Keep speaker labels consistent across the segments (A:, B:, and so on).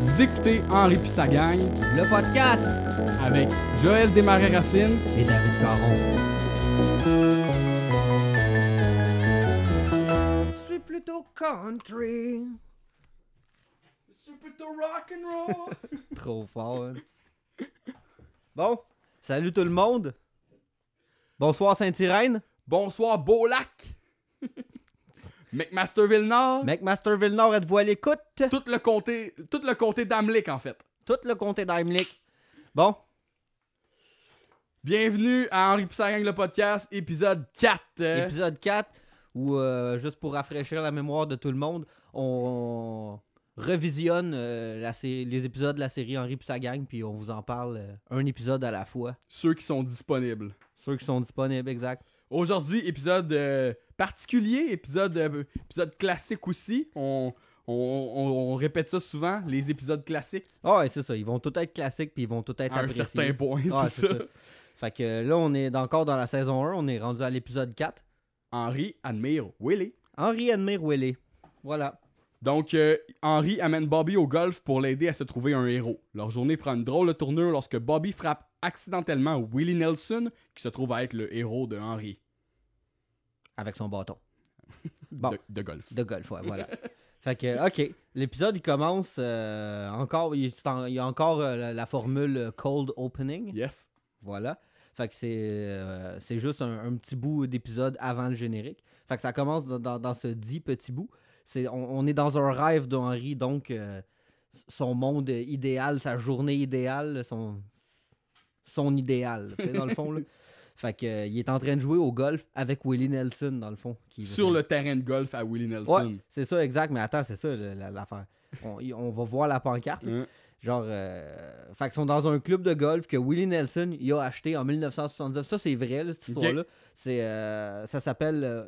A: Vous écoutez Henri pis sa gang
B: Le podcast
A: avec Joël Desmarais-Racine
B: et David Caron.
C: Je suis plutôt country.
A: C'est plutôt rock and roll.
B: Trop fort. hein. Bon, salut tout le monde. Bonsoir Saint-Irène.
A: Bonsoir Beaulac. McMasterville Nord.
B: McMasterville Nord, êtes-vous à l'écoute?
A: Tout le comté, tout le comté d'Amlick en fait.
B: Tout le comté d'Heimlich. Bon,
A: Bienvenue à Henri pis sa gang le podcast épisode 4. Euh,
B: épisode 4, où, euh, juste pour rafraîchir la mémoire de tout le monde, on, revisionne euh, la les épisodes de la série Henri pis sa gang, puis on vous en parle euh, un épisode à la fois.
A: Ceux qui sont disponibles.
B: Ceux qui sont disponibles, exact.
A: Aujourd'hui, épisode euh, particulier, épisode, euh, épisode classique aussi. On, on, on- on répète ça souvent, les épisodes classiques,
B: Ah ouais, c'est ça. Ils vont tout être classiques, puis ils vont tout être
A: à un certain point,
B: Ah,
A: c'est ça.
B: Fait que là, on est encore dans la saison 1, on est rendu à l'épisode 4.
A: Henri admire Willy.
B: Henri admire Willy. Voilà.
A: Donc, euh, Henry amène Bobby au golf pour l'aider à se trouver un héros. Leur journée prend une drôle de tournure lorsque Bobby frappe accidentellement Willie Nelson, qui se trouve à être le héros de Henry
B: Avec son bâton. Bon.
A: de, de golf.
B: De golf, ouais, voilà. fait que, ok. L'épisode, il commence euh, encore. Il, y a encore euh, la, la formule cold opening.
A: Yes.
B: Voilà. Fait que c'est euh, juste un, un petit bout d'épisode avant le générique. Fait que ça commence dans, dans- dans ce dit petit bout. C'est, on, on est dans un rêve d'Henri, donc son monde idéal, sa journée idéale, son, son idéal, tu sais, dans le fond. Là. Fait que, euh, il est en train de jouer au golf avec Willie Nelson, dans le fond. qui-
A: Sur le terrain de golf à Willie Nelson.
B: Ouais, c'est ça, exact. Mais attends, c'est ça l'affaire. On, on va voir la pancarte. là. Genre, euh, fait qu'ils sont dans un club de golf que Willie Nelson il a acheté en 1979. Ça, c'est vrai, là, cette
A: Ok.
B: histoire-là. C'est, euh, ça s'appelle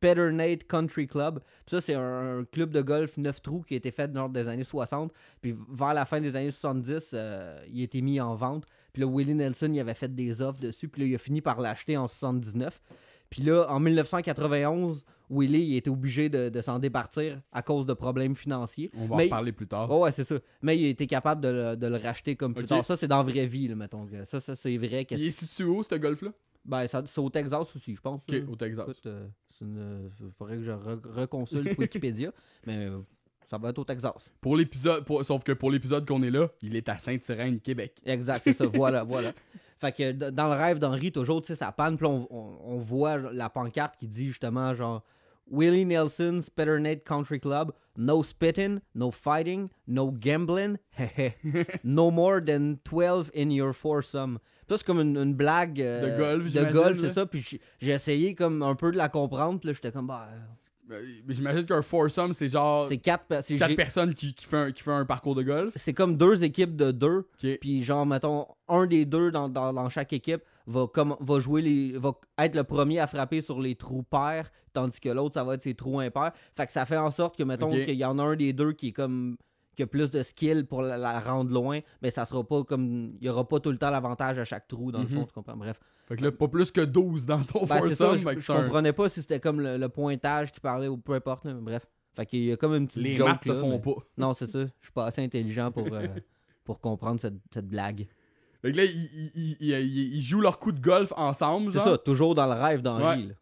B: Petternate Country Club. Puis ça, c'est un, un club de golf 9 trous qui a été fait dans des années 60. Puis vers la fin des années 70, euh, il a été mis en vente. Puis là, Willie Nelson, il avait fait des offres dessus. Puis là, il a fini par l'acheter en 79. Puis là, en 1991, Willie il était obligé de, de s'en départir à cause de problèmes financiers.
A: On va
B: Mais-
A: en parler plus tard.
B: Oh ouais, c'est ça. Mais il a été capable de le, de le racheter comme plus tard. Ça, c'est dans la vraie vie, là, mettons. Ça, ça c'est vrai.
A: Il est situé où, ce golf-là?
B: Ben, c'est au Texas aussi, je pense.
A: Ok, au Texas.
B: Écoute, euh, une- il faudrait que je re- reconsulte Wikipédia. mais euh, ça va être au Texas.
A: Pour l'épisode, pour- sauf que pour l'épisode qu'on est là, il est à Sainte-Irène, Québec.
B: Exact, c'est ça. voilà, voilà. Fait que dans le rêve d'Henri, toujours, tu sais, ça panne. Puis on, on- on voit la pancarte qui dit justement, genre, Willie Nelson's Petternate Country Club, no spitting, no fighting, no gambling, no more than 12 in your foursome. Ça, c'est comme une, une blague euh,
A: De golf,
B: De golf, c'est ça. Puis j'ai- essayé comme un peu de la comprendre. Puis là, j'étais comme, bah,
A: mais J'imagine qu'un foursome, c'est genre
B: c'est quatre,
A: quatre personnes qui, qui, fait un, qui fait un parcours de golf.
B: c'est comme deux équipes de deux. Puis genre, mettons, un des deux dans, dans, dans chaque équipe va, comme, va jouer les. va être le premier à frapper sur les trous pairs, tandis que l'autre, ça va être ses trous impairs. Fait que ça fait en sorte que, mettons, qu'il y en a un des deux qui est comme. Qui a plus de skill pour la, la rendre loin, mais ça sera pas comme. Il y aura pas tout le temps l'avantage à chaque trou, dans le
A: Mhm.
B: fond, tu comprends? Bref.
A: Fait que là, pas plus que 12 dans ton
B: Ben, ça, je, comprenais pas si c'était comme le, le pointage qui parlait ou peu importe, là, mais bref. Fait qu'il y a comme une petite
A: Les
B: joke,
A: maths se
B: là,
A: font
B: mais-
A: pas.
B: Non, c'est ça. Je suis pas assez intelligent pour, euh, pour comprendre cette, cette blague.
A: Fait que là, ils, ils- ils- ils- ils jouent leur coup de golf ensemble,
B: C'est ça, toujours dans le rêve d'Henri.
A: Ouais.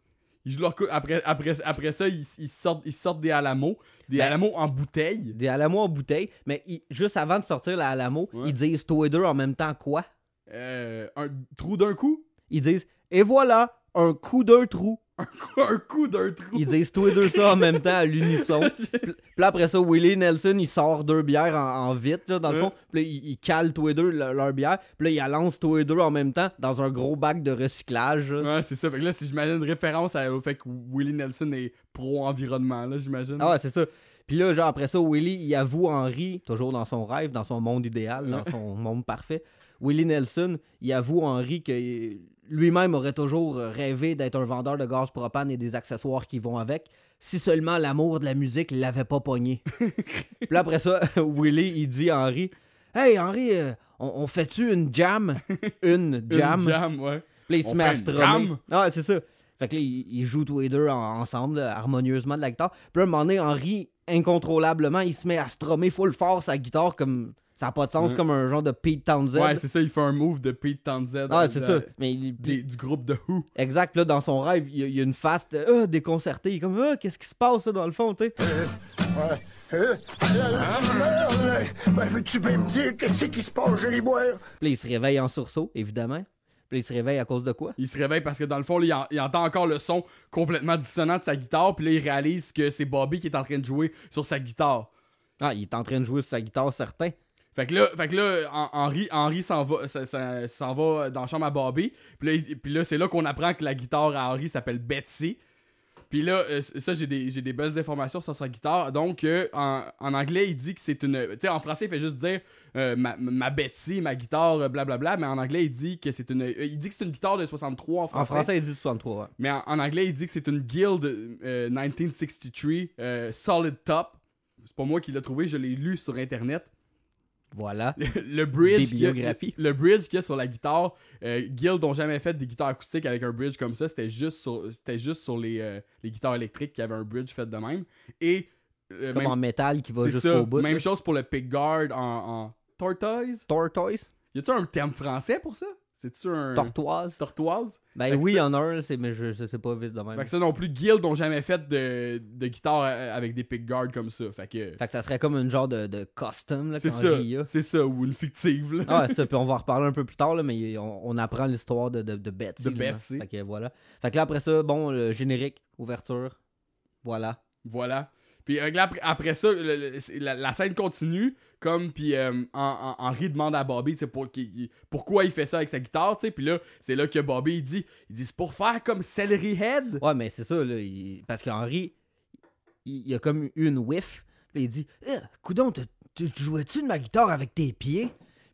A: Leur. Après, après, après ça, ils, ils sortent, ils sortent des Alamo. Des
B: Ben-
A: Alamo en bouteille.
B: Des Alamo en bouteille, mais ils- juste avant de sortir la Alamo,
A: Ouais.
B: ils disent toi et deux en même temps quoi?
A: Euh, un trou d'un coup?
B: Ils disent et voilà, un coup d'un trou.
A: Un coup d'un trou.
B: Ils disent toi et deux ça en même temps à l'unisson. Puis là, après ça, Willie Nelson, il sort deux bières en, en vite, là, dans le fond. Puis là, il, il cale tous et deux le- leur bière. Puis là, il la lance tous et deux en même temps dans un gros bac de recyclage. là.
A: Ouais, c'est ça. Fait que là, si j'imagine une référence à- au fait que Willie Nelson est pro-environnement, là, j'imagine.
B: Ah ouais, c'est ça. Puis là, genre, après ça, Willie, il avoue Henry, toujours dans son rêve, dans son monde idéal, dans son monde parfait. Willie Nelson, il avoue Henry que lui-même aurait toujours rêvé d'être un vendeur de gaz propane et des accessoires qui vont avec, si seulement l'amour de la musique l'avait pas pogné. Puis là, après ça, Willie, il dit à Henry Hey, Henry, euh, on, on fait-tu une jam? Une
A: Une
B: jam.
A: jam, ouais.
B: Puis là, il
A: On
B: se met à se
A: jam?
B: Ah, ouais, c'est ça. Fait que là, ils, jouent tous les deux en- ensemble, là, harmonieusement de la guitare. Puis là, un moment donné, Henry, incontrôlablement, il se met à strummer full fort sa guitare comme. Ça n'a pas de sens,
A: Ouais.
B: comme un genre de Pete Townsend.
A: Ouais, c'est ça, il fait un move de Pete Townsend.
B: ah, c'est ça. Mais il-
A: des- du groupe de Who.
B: Exact, là, dans son rêve, il y a, il y a une face de, ah, déconcertée. Il est comme, ah, qu'est-ce qui se passe là, dans le fond, tu sais?
D: Ouais. Euh, euh, ben, veux-tu bien me dire qu'est-ce qui se passe, je les boire?
B: Puis là, il se réveille en sursaut, évidemment. Puis là, il se réveille à cause de quoi?
A: Il se réveille parce que dans le fond, là, il, en- il entend encore le son complètement dissonant de sa guitare, puis là, il réalise que c'est Bobby qui est en train de jouer sur sa guitare.
B: Ah, il est en train de jouer sur sa guitare, certain.
A: Fait que là, fait que là Hen- Henry, Henry s'en va, ça- ça- s'en va dans la chambre à Bobby. Puis là, puis là, c'est là qu'on apprend que la guitare à Henry s'appelle Betsy. Puis là, euh, ça, j'ai des, j'ai des belles informations sur sa guitare. Donc, euh, en, en anglais, il dit que c'est une. Tu sais, en français, il fait juste dire euh, ma, ma Betsy, ma guitare, blablabla. Mais en anglais, il dit que c'est une. euh, il dit que c'est une guitare de 63 en français.
B: En français, il dit 63. ouais.
A: Mais en, en anglais, il dit que c'est une Guild euh, 1963 euh, Solid Top. C'est pas moi qui l'ai trouvé, je l'ai lu sur internet.
B: Voilà.
A: le bridge qu'il y a-
B: Bibliographie.
A: le bridge qu'il y a sur la guitare euh, Guild ont jamais fait des guitares acoustiques avec un bridge comme ça c'était juste sur c'était juste sur les, euh, les guitares électriques qui avaient un bridge fait de même et euh,
B: Comme
A: même,
B: en métal qui va jusqu'au bout.
A: même
B: là.
A: chose pour le pickguard en, en tortoise
B: Tortoise?
A: y a-tu un terme français pour ça? C'est-tu un
B: Tortoise?
A: tortoise?
B: Ben oui, il y en a un, c'est- mais je, je sais pas vite de même.
A: fait que ça non plus Guild ont jamais fait de, de guitare euh, avec des pickguards comme ça fait que
B: Fait que ça serait comme une genre de, de costume là,
A: c'est ça c'est ça ou une fictive là.
B: Ah, ça, puis on va en reparler un peu plus tard, là, mais on, on apprend l'histoire de, de, de Betsy.
A: De
B: là.
A: Betsy.
B: Fait que voilà. Fait que là, après ça, bon, le générique, ouverture. Voilà.
A: Voilà. Puis euh, là, après, après ça, le- le- la scène continue, comme, puis euh, Henry demande à Bobby, pour, pourquoi il fait ça avec sa guitare, tu sais, puis là, c'est là que Bobby, il dit, il dit, c'est pour faire comme Celery Head.
B: Ouais, mais c'est ça, là. il- Parce qu'Henri, il, il a comme eu une whiff. Puis il dit eh, Coudon, tu tu jouais-tu de ma guitare avec tes pieds?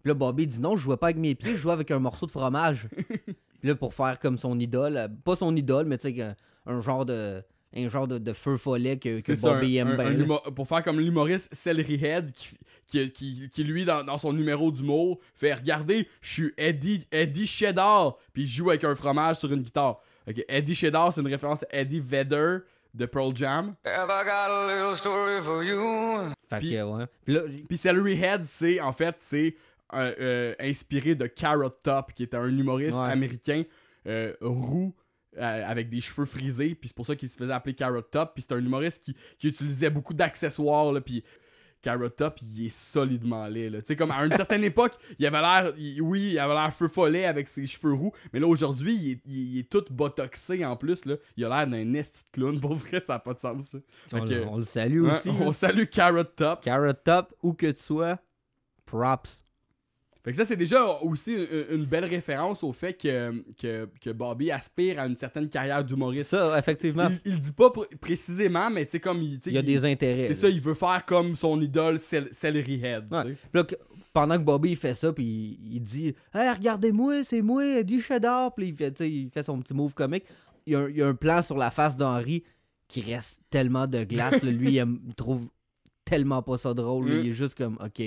B: Puis là, Bobby dit Non, je jouais pas avec mes pieds, je jouais avec un morceau de fromage. Puis là, pour faire comme son idole, euh, pas son idole, mais tu sais, un, un genre de. Un genre de, de feu follet que, que
A: C'est ça,
B: Bobby
A: un-
B: aime
A: un-
B: bien.
A: un
B: là.
A: humo- pour faire comme l'humoriste Celery Head, qui, qui, qui, qui, lui, dans, dans son numéro d'humour, fait Regardez, je suis Eddie, Eddie Cheddar, puis il joue avec un fromage sur une guitare. Ok, Eddie Cheddar, c'est une référence à Eddie Vedder de Pearl Jam.
E: Have I got a little story for you?
B: Fait
A: Puis-
B: que, ouais. Puis là, j-
A: Puis Celery Head, c'est en fait, c'est euh, euh, inspiré de Carrot Top, qui était un humoriste
B: Ouais.
A: américain euh, roux. Euh, avec des cheveux frisés, puis c'est pour ça qu'il se faisait appeler Carrot Top, puis c'est un humoriste qui, qui utilisait beaucoup d'accessoires, là, puis Carrot Top, il est solidement laid, là. Tu sais, comme à une certaine époque, il avait l'air, oui, il avait l'air feu follet avec ses cheveux roux, mais là, aujourd'hui, il est, il- il est tout botoxé en plus, là. Il a l'air d'un esti clown, pour vrai, ça n'a pas de sens, ça.
B: On,
A: que-
B: le- on le salue
A: Ouais,
B: aussi.
A: on salue Carrot Top.
B: Carrot Top, où que tu sois, props.
A: Fait que ça, c'est déjà aussi une, une belle référence au fait que, que, que Bobby aspire à une certaine carrière d'humoriste.
B: Ça, effectivement,
A: Il, il le dit pas pr- précisément, mais tu sais, comme il.
B: il y a des intérêts.
A: C'est ça, il veut faire comme son idole Cel- Celery Head.
B: Ouais. là, pendant que Bobby il fait ça, puis il, dit Hey, regardez-moi, c'est moi, Eddie Cheddar. Puis il fait, il fait son petit move comique. Il y, a un, il y a un plan sur la face d'Henri qui reste tellement de glace. là. Lui, il, aime- trouve tellement pas ça drôle.
A: Mm.
B: Il est juste comme OK.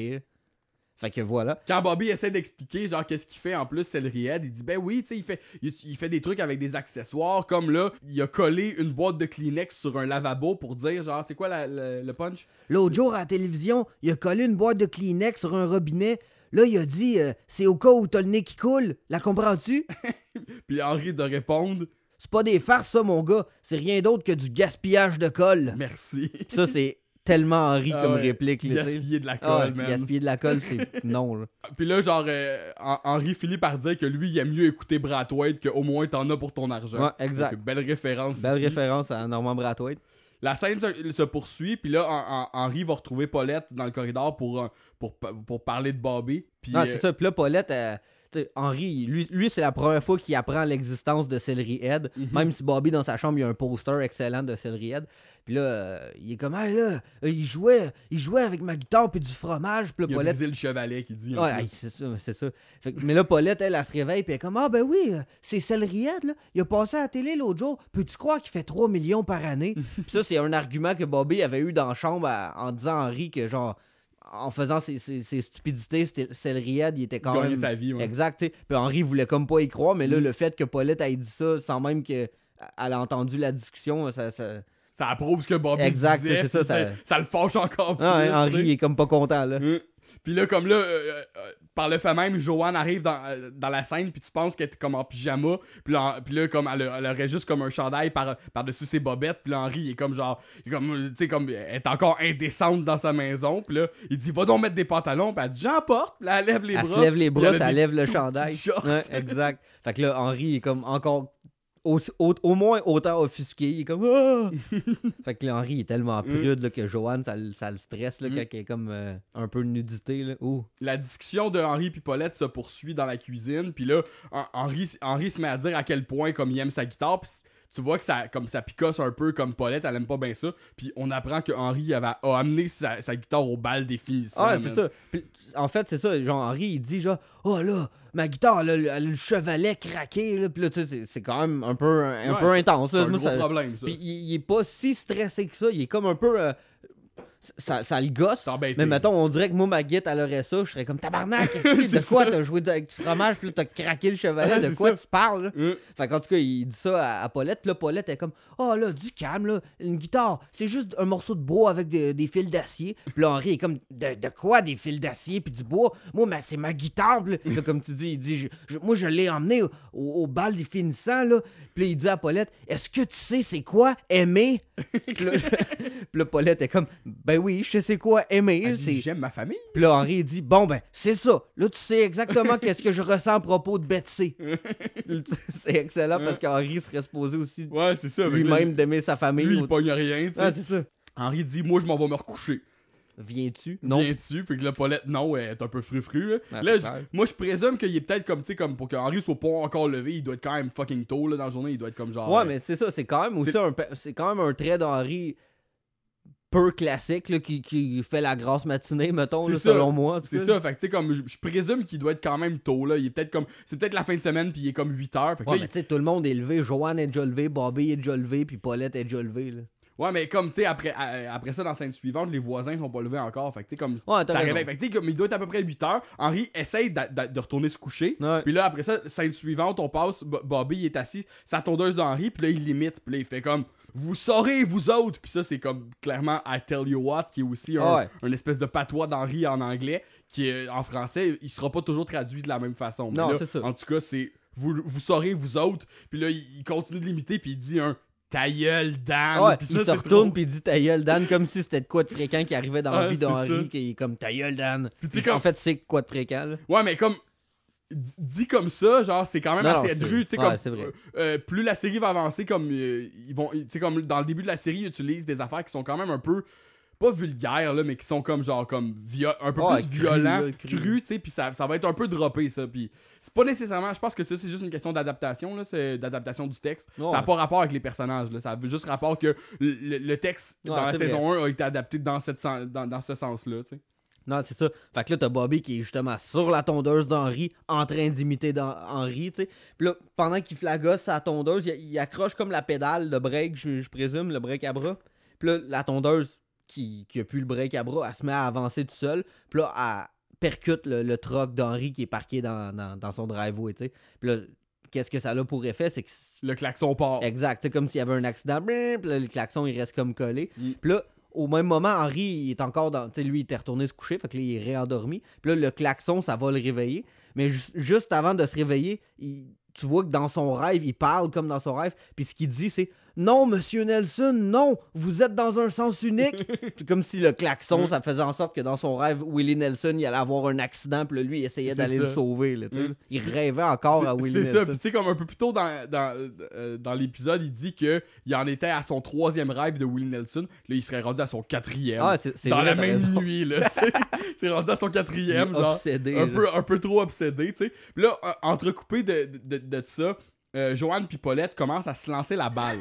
B: Fait que voilà.
A: Quand Bobby essaie d'expliquer, genre, qu'est-ce qu'il fait en plus, Celery Head, il dit, ben oui, tu sais, il fait, il, il fait des trucs avec des accessoires, comme là, il a collé une boîte de Kleenex sur un lavabo pour dire, genre, c'est quoi la- la- le punch?
B: L'autre jour à la télévision, il a collé une boîte de Kleenex sur un robinet. Là, il a dit euh, C'est au cas où t'as le nez qui coule. La comprends-tu?
A: Puis Henri de répondre,
B: C'est pas des farces, ça, mon gars. C'est rien d'autre que du gaspillage de colle.
A: merci.
B: Ça, c'est tellement Henri
A: Ah
B: comme
A: ouais.
B: réplique. là.
A: Gaspiller de la
B: Ah
A: colle, man.
B: gaspiller de la colle, c'est non. Là.
A: Puis là, genre, euh, Hen- Henry finit par dire que lui, il aime mieux écouter Brathwaite qu'au moins t'en as pour ton argent.
B: Ouais, exact.
A: Donc, belle référence.
B: Belle
A: ici.
B: référence à Norman Brathwaite.
A: La scène se, se poursuit, puis là, Hen- Hen- Henry va retrouver Paulette dans le corridor pour, euh, pour, pour parler de Bobby. Puis,
B: Ah,
A: euh,
B: c'est ça. Puis là, Paulette, euh, tu sais, Henri, lui, lui c'est la première fois qu'il apprend l'existence de Celery Head.
A: Mhm.
B: Même si Bobby, dans sa chambre, il y a un poster excellent de Celery Head. Puis là, euh, il est comme, hey, là, euh, il jouait, il jouait avec ma guitare puis du fromage. Puis là,
A: il a
B: Paulette,
A: brisé le chevalet qui dit.
B: Ouais, c'est ça, c'est ça. Fait que- mais là, Paulette, elle, elle, se réveille, puis elle est comme Ah, ben oui, euh, c'est Celery Head, là. Il a passé à la télé l'autre jour. Peux-tu croire qu'il fait 3 millions par année? Puis ça, c'est un argument que Bobby avait eu dans la chambre à- en disant à Henri que, genre, en faisant ses, ses- ses stupidités, Head, il était quand
A: Gagner
B: même.
A: sa vie, ouais.
B: Exact, tu sais. Puis Henri voulait comme pas y croire, mais là,
A: Mm.
B: le fait que Paulette ait dit ça sans même que elle a entendu la discussion, ça... ça...
A: Ça approuve ce que Bobby
B: Exact,
A: disait.
B: c'est ça, ça-
A: ça le fâche encore plus.
B: Ah, hein,
A: tu
B: Henri, il est comme pas content, là.
A: Hein. Puis là, comme là, euh, euh, par le fait même, Joanne arrive dans, euh, dans la scène, puis tu penses qu'elle est comme en pyjama, puis là, puis là, comme elle, elle aurait juste comme un chandail par, par-dessus ses bobettes, puis là, Henri, il est comme genre, il est comme, tu sais, comme, elle est encore indécente dans sa maison, puis là, il dit, va donc mettre des pantalons, puis elle dit, j'en porte, puis là, elle lève les
B: Elle
A: bras.
B: se lève les bras,
A: elle
B: ça lève le chandail. Ouais, exact. Fait que là, Henri est comme encore au, au- au moins autant offusqué. Il est comme Ah! Fait que Henri est tellement prude là, que Joanne, ça, le- ça le stresse là,
A: Mm.
B: quand il y a comme euh, un peu de nudité. Là. Ouh.
A: la discussion de Henri puis Paulette se poursuit dans la cuisine puis là Hen- Henri, Henri se met à dire à quel point comme il aime sa guitare puis tu vois que ça comme ça picosse un peu comme Paulette elle aime pas bien ça puis on apprend que avait a amené sa, sa guitare au bal des finissants
B: Ah, c'est ça. Puis, en fait, c'est ça. Genre, Henri, il dit genre, oh là, ma guitare, là, elle a le chevalet craqué. Là. Puis là, tu sais, c'est- quand même un peu, un,
A: Ouais,
B: peu intense.
A: c'est un gros
B: ça-
A: problème ça
B: Puis il, il est pas si stressé que ça. Il est comme un peu. euh, ça, ça le gosse. Mais mettons, on dirait que moi, ma guitare, elle aurait ça. Je serais comme tabarnak. de quoi t'as joué avec du fromage, puis là, t'as craqué le chevalet. De quoi
A: ça.
B: tu parles? là?
A: Hein?
B: Fait qu'en tout cas, il dit ça à, à Paulette. Puis là, Paulette est comme Oh là, du calme, là. Une guitare, c'est juste un morceau de bois avec de- des fils d'acier. Puis là, Henri est comme De, de quoi des fils d'acier puis du bois? Moi, mais c'est ma guitare. Puis là, comme tu dis, il dit Je- je- Moi, je l'ai emmené au, au bal des finissants, là. Puis là, il dit à Paulette Est-ce que tu sais c'est quoi aimer puis là, Paulette est comme Ben oui, je sais c'est quoi aimer.
A: J'aime ma famille
B: puis là, Henri il dit Bon, ben, c'est ça. Là, tu sais exactement qu'est-ce que je ressens à propos de Betsy. c'est excellent parce qu'Henri serait supposé aussi
A: ouais
B: lui-même d'aimer sa famille.
A: lui il pogne rien tu sais.
B: Ah, c'est ça.
A: Henri dit moi je m'en vais me recoucher
B: Viens-tu? Non.
A: Viens-tu? Fait que là, Paulette, non, elle est un peu fru-fru. Là,
B: Ah,
A: Là,
B: c'est
A: j-
B: clair.
A: moi, je présume qu'il est peut-être comme, tu sais, comme pour que Henri soit pas encore levé, il doit être quand même fucking tôt là, dans la journée. Il doit être comme genre.
B: Ouais, mais c'est ça. C'est quand même aussi un, c'est quand même un trait d'Henri peu classique là, qui, qui fait la grasse matinée, mettons,
A: c'est
B: là,
A: ça,
B: selon moi.
A: C'est ça, fait que tu sais, comme, je, je présume qu'il doit être quand même tôt, là. Il est peut-être comme, c'est peut-être la fin de semaine, puis il est comme 8 heures. Fait que
B: Ouais,
A: là,
B: mais tu sais, tout le monde est levé. Joanne est déjà levée, Bobby est déjà levé, puis Paulette est déjà levée. Là.
A: ouais, mais comme, tu sais, après, après ça, dans la scène suivante, les voisins sont pas levés encore. Fait que tu sais, comme,
B: Ouais,
A: ça
B: raison.
A: réveille. Fait que tu sais, comme, il doit être à peu près 8 heures. Henri essaye de retourner se coucher.
B: Ouais.
A: Puis là, après ça, scène suivante, on passe, Bo- Bobby il est assis, sa tondeuse d'Henri, puis là, il limite, puis là, il fait comme, vous saurez, vous autres. Puis ça, c'est comme clairement I tell you what, qui est aussi un,
B: Ouais.
A: espèce de patois d'Henri en anglais, qui est en français, il sera pas toujours traduit de la même façon. Mais
B: Non,
A: là,
B: c'est ça.
A: En tout cas, c'est vous, vous saurez, vous autres. Puis là, il, il continue de limiter, puis il dit un ta gueule, Dan.
B: Ouais,
A: Puis
B: il
A: ça,
B: se retourne puis il dit ta gueule, Dan, comme si c'était de quoi de fréquent qui arrivait dans la
A: Ouais,
B: vie d'Henri,
A: ça.
B: qui est comme ta gueule, Dan.
A: Sais,
B: Puis En fait, c'est quoi de fréquent, là.
A: Ouais, mais comme. Dit comme ça, genre, c'est quand même
B: Non,
A: assez dru. Tu sais,
B: ouais,
A: comme. euh, euh, plus la série va avancer, comme. euh, ils vont. Tu sais, comme dans le début de la série, ils utilisent des affaires qui sont quand même un peu. Pas vulgaires, là, mais qui sont comme genre. comme Un peu plus violents,
B: là,
A: cru,
B: cru.
A: tu sais, puis ça, ça va être un peu droppé, ça. Puis c'est pas nécessairement. Je pense que ça, c'est juste une question d'adaptation, là. C'est d'adaptation du texte. Ça n'a pas rapport avec les personnages, là. Ça a juste rapport que le, texte
B: Ouais,
A: dans la saison 1 a été adapté dans, cette, dans, dans ce sens-là, tu sais.
B: Non, c'est ça. Fait que là, t'as Bobby qui est justement sur la tondeuse d'Henri, en train d'imiter Henri, tu sais. Puis là, pendant qu'il flagosse sa tondeuse, il, il accroche comme la pédale, le break, je, je présume, le break à bras. Puis là, la tondeuse qui, qui a plus le break à bras, elle se met à avancer tout seul. Puis là, elle percute le, le truck d'Henri qui est parqué dans, dans, dans son driveway, tu sais. Puis là, qu'est-ce que ça a pour effet? C'est que
A: Le klaxon part.
B: Exact. C'est comme s'il y avait un accident. Puis là, le klaxon, il reste comme collé.
A: Mm.
B: Puis là, au même moment, Henri, il est encore dans. Tu sais, lui, il était retourné se coucher. Fait que là, il est réendormi. Puis là, le klaxon, ça va le réveiller. Mais ju- juste avant de se réveiller, il- tu vois que dans son rêve, il parle comme dans son rêve. Puis ce qu'il dit, c'est Non, monsieur Nelson, non, vous êtes dans un sens unique. Puis comme si le klaxon, ça faisait en sorte que dans son rêve, Willie Nelson, il allait avoir un accident. Puis lui, il essayait
A: C'est
B: d'aller le sauver. là.
A: Mm.
B: Il rêvait encore à
A: C'est-
B: Willie
A: C'est
B: Nelson.
A: ça, puis tu sais, comme un peu plus tôt dans, dans, euh, dans l'épisode, il dit qu'il en était à son troisième rêve de Will Nelson. Là, il serait rendu à son quatrième.
B: Ah, c'est- c'est
A: dans
B: vrai,
A: la même
B: raison.
A: nuit, là. c'est rendu à son quatrième,
B: est
A: genre.
B: obsédé,
A: un,
B: là.
A: peu, un peu trop obsédé, tu sais. Puis là, entrecoupé de, de, de, de ça, euh, Joanne puis Paulette commencent à se lancer la balle.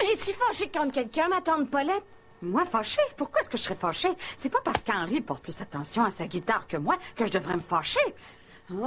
F: Es-tu fâché contre quelqu'un, ma tante Paulette?
G: Moi, fâchée? Pourquoi est-ce que je serais fâchée? C'est pas parce qu'Henri porte plus attention à sa guitare que moi que je devrais me fâcher. Oh,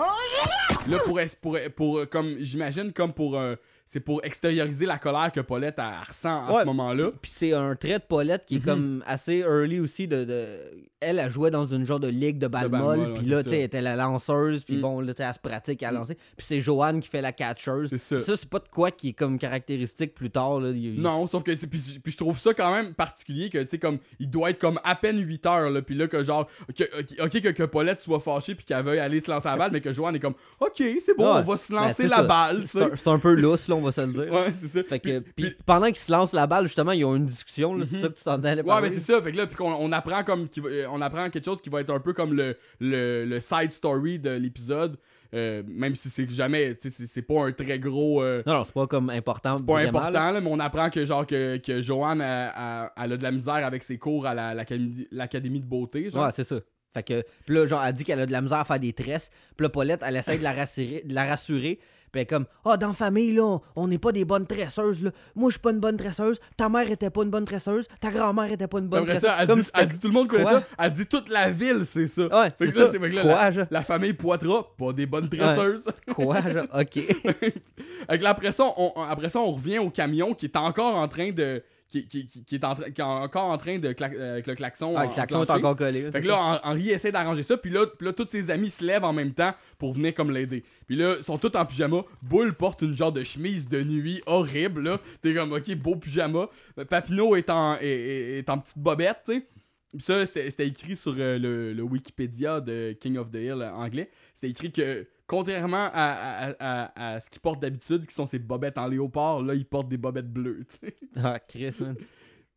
A: Là, pour, es- pour, pour, comme, j'imagine, comme pour, euh, c'est pour extérioriser la colère que Paulette elle ressent à
B: Ouais.
A: ce moment-là.
B: Puis c'est un trait de Paulette qui est
A: Mhm.
B: comme assez early aussi de, de- Elle, a joué dans une genre de ligue de balle molle, puis là, tu elle était la lanceuse, puis
A: Mm.
B: bon, là, elle se pratique à lancer. Puis c'est Joanne qui fait la catcheuse.
A: C'est ça.
B: Ça, c'est pas de quoi qui est comme caractéristique plus tard, là. Il-
A: Non, sauf que, puis, puis je trouve ça quand même particulier que, tu sais, comme, il doit être comme à peine 8 heures, là, puis là, que genre, que- ok, que, que Paulette soit fâchée, puis qu'elle veuille aller se lancer la balle, mais que Joanne est comme, ok, c'est bon,
B: Ouais.
A: on va se
B: Ben,
A: lancer la
B: ça.
A: balle,
B: un, c'est un peu lousse, là, on va se le dire.
A: Ouais, c'est ça.
B: Fait que,
A: Puis-
B: pendant qu'ils se lancent la balle, justement, ils ont une discussion, c'est
A: Mhm.
B: ça que tu t'en allais
A: Ouais,
B: parler?
A: mais c'est ça. Fait que là, puis qu'on on apprend comme va- euh, on apprend quelque chose qui va être un peu comme le, le, le side story de l'épisode. euh, même si c'est jamais, c'est- c'est pas un très gros. euh,
B: Non, non, c'est pas comme important.
A: c'est pas important,
B: là.
A: là, mais on apprend que genre que, que Joanne elle, elle- elle a de la misère avec ses cours à la- l'académie l'académie de beauté. Genre.
B: Ouais, c'est ça. Fait que, puis là, genre, elle dit qu'elle a de la misère à faire des tresses. Puis là, Paulette, elle essaie de la rassurer. de la rassurer puis comme, ah, dans la famille, là, on- n'est pas des bonnes tresseuses, là. Moi, je suis pas une bonne tresseuse. Ta mère était pas une bonne tresseuse. Ta grand-mère était pas une bonne
A: Après
B: tresseuse.
A: ça, elle
B: Comme
A: dit,
B: si
A: elle dit tout le monde connaît
B: Quoi?
A: ça. Elle dit toute la ville, c'est ça.
B: Ouais,
A: Fait
B: c'est
A: que
B: ça.
A: c'est fait que là,
B: Quoi,
A: la, la famille Poitras, pas des bonnes tresseuses.
B: Quoi, genre? Ok.
A: Fait que là, après ça, on, on- après ça, on revient au camion qui est encore en train de. Qui, qui- qui- qui est, en train- qui est encore en train de. euh, avec le klaxon.
B: Ah, le klaxon est encore collé.
A: Fait que là, Henri essaie d'arranger ça, puis là, puis là, tous ses amis se lèvent en même temps pour venir comme l'aider. Puis là, ils sont tous en pyjama. Bull porte une genre de chemise de nuit horrible, là. T'es comme, ok, beau pyjama. Papineau est en, est, est- est en petite bobette, tu sais. Puis ça, c'était c'était écrit sur euh, le, le Wikipédia de King of the Hill euh, anglais. C'était écrit que, contrairement à, à- à- à ce qu'ils portent d'habitude, qui sont ces bobettes en léopard, là, ils portent des bobettes bleues.
B: Ah, Chris, man.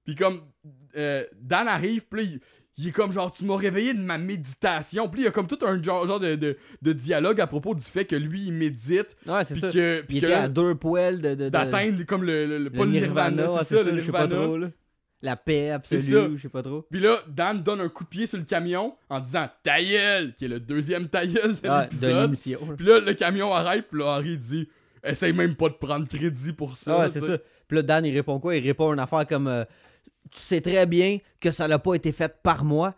A: Puis comme euh, Dan arrive, puis il, il est comme genre tu m'as réveillé de ma méditation. Puis il y a comme tout un genre, genre de, de- de dialogue à propos du fait que lui il médite,
B: Ouais, c'est ça.
A: que,
B: Il était
A: que
B: à deux poils de.
A: d'atteindre comme le, le- le-
B: le
A: pas nirvana, c'est ça, le
B: je sais pas
A: nirvana.
B: trop, là. La paix absolue, je sais pas trop.
A: Puis là, Dan donne un coup de pied sur le camion en disant ta gueule, qui est le deuxième ta gueule de
B: Ah, de
A: l'épisode. Puis là, le camion arrête, puis là, Henri dit essaye même pas de prendre crédit pour ça.
B: Ah c'est ça. Puis là, Dan, il répond quoi? Il répond une affaire comme euh, Tu sais très bien que ça n'a pas été fait par moi.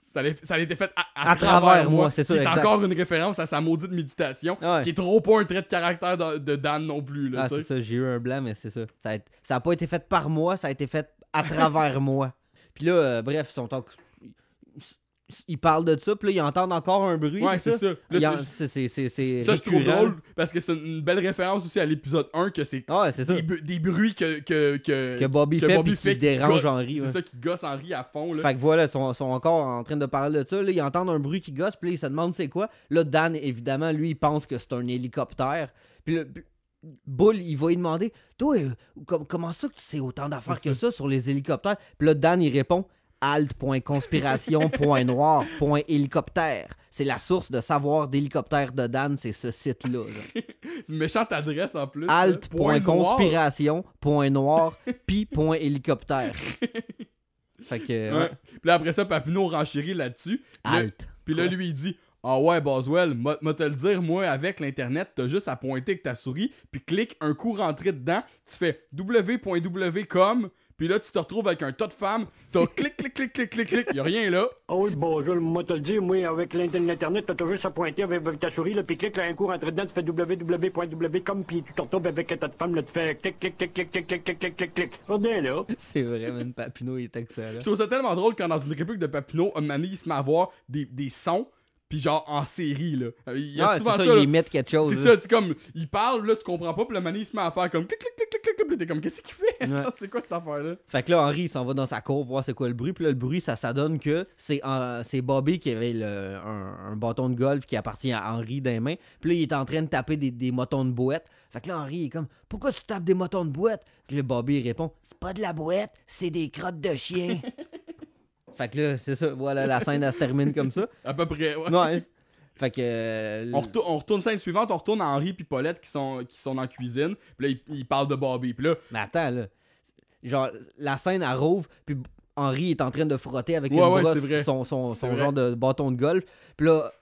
A: Ça, a été fait à, à
B: À travers moi, c'est
A: encore une référence à sa maudite méditation,
B: Ouais.
A: qui est trop pas un trait de caractère de, de Dan non plus. Là,
B: Ah, c'est ça, j'ai eu un blanc, mais c'est ça. Ça a, été- ça a pas été fait par moi, ça a été fait à travers moi. Puis là, euh, bref, ils sont en- Ils parlent de ça, puis là, ils entendent encore un bruit.
A: Ouais, c'est ça? Là,
B: en-
A: c'est-
B: C'est c'est- c'est
A: ça, je trouve drôle parce que c'est une belle référence aussi à l'épisode 1 que c'est
B: Ouais, c'est ça.
A: des, bu- des bruits que, que, que,
B: Que Bobby
A: que
B: fait,
A: Bobby
B: qui
A: fait qui
B: dérange Henri.
A: C'est
B: ouais.
A: ça qui gosse Henri à fond. Là.
B: Fait que voilà, ils sont, sont encore en train de parler de ça. Là, ils entendent un bruit qui gosse, puis là, ils se demandent c'est quoi. Là, Dan, évidemment, lui, il pense que c'est un hélicoptère. Puis là, Bull, il va lui demander Toi, euh, com- comment ça que tu sais autant d'affaires que ça sur les hélicoptères? Puis là, Dan, il répond alt.conspiration.noir.hélicoptère. C'est la source de savoir d'hélicoptère de Dan, c'est ce site-là.
A: C'est une méchante adresse en plus. là. Point noir.
B: alt.conspiration.noir pi point hélicoptère. fait que.
A: Ouais. Puis là, après ça, Papineau renchérit là-dessus.
B: Alt.
A: Puis là, lui, il dit Ah ouais, Boswell, m'a te le dire, moi, avec l'Internet, t'as juste à pointer avec ta souris, puis clique un coup rentré dedans, tu fais www.com, puis là, tu te retrouves avec un tas de femmes, t'as clic, clic, clic, clic, clic, clic, y a rien là.
H: Ah oui, bonjour, moi te le dire, moi, avec l'Internet, t'as juste à pointer avec, avec ta souris, là, puis clique là, un coup, rentre dedans, tu fais www.w.com, puis tu te retrouves avec un tas de femmes, là, tu fais clic, clic, clic, clic, clic, clic, clic, clic, clic, clic. Reviens là.
B: C'est vrai, man. Papineau, il est excellent.
A: Je trouve ça tellement drôle quand dans une réplique de Papineau, un moment donné, il se met à avoir des, des sons, puis genre en série, là. Il y a
B: Ouais,
A: souvent ça,
B: ça,
A: là.
B: ils mettent quelque chose.
A: C'est
B: là.
A: ça, tu comme, il parle, là, tu comprends pas, puis le mané, il se met à faire comme clic, clic, clic, clic, clic, puis t'es comme, qu'est-ce qu'il fait?
B: Ouais.
A: C'est quoi cette affaire-là?
B: Fait que là, Henri, il s'en va dans sa cour voir c'est quoi le bruit. Puis là, le bruit, ça, ça donne que c'est euh, c'est Bobby qui avait le- un, un bâton de golf qui appartient à Henri dans les mains. Puis là, il est en train de taper des, des motons de boîte. Fait que là, Henri, il est comme Pourquoi tu tapes des motons de boîte? Puis là, Bobby, il répond C'est pas de la boîte, c'est des crottes de chien. fait que là, c'est ça. Voilà, la scène, elle se termine comme ça.
A: À peu près, ouais.
B: Ouais. Fait que. euh,
A: On retourne, on retourne scène suivante, on retourne à Henri puis Paulette qui sont, qui sont dans la cuisine. Puis là, ils, ils parlent de Bobby. Puis là,
B: Mais attends, là. Genre, la scène, elle rouvre, puis Henri est en train de frotter avec
A: Ouais,
B: une brosse son, son, son genre de bâton de golf. Puis là,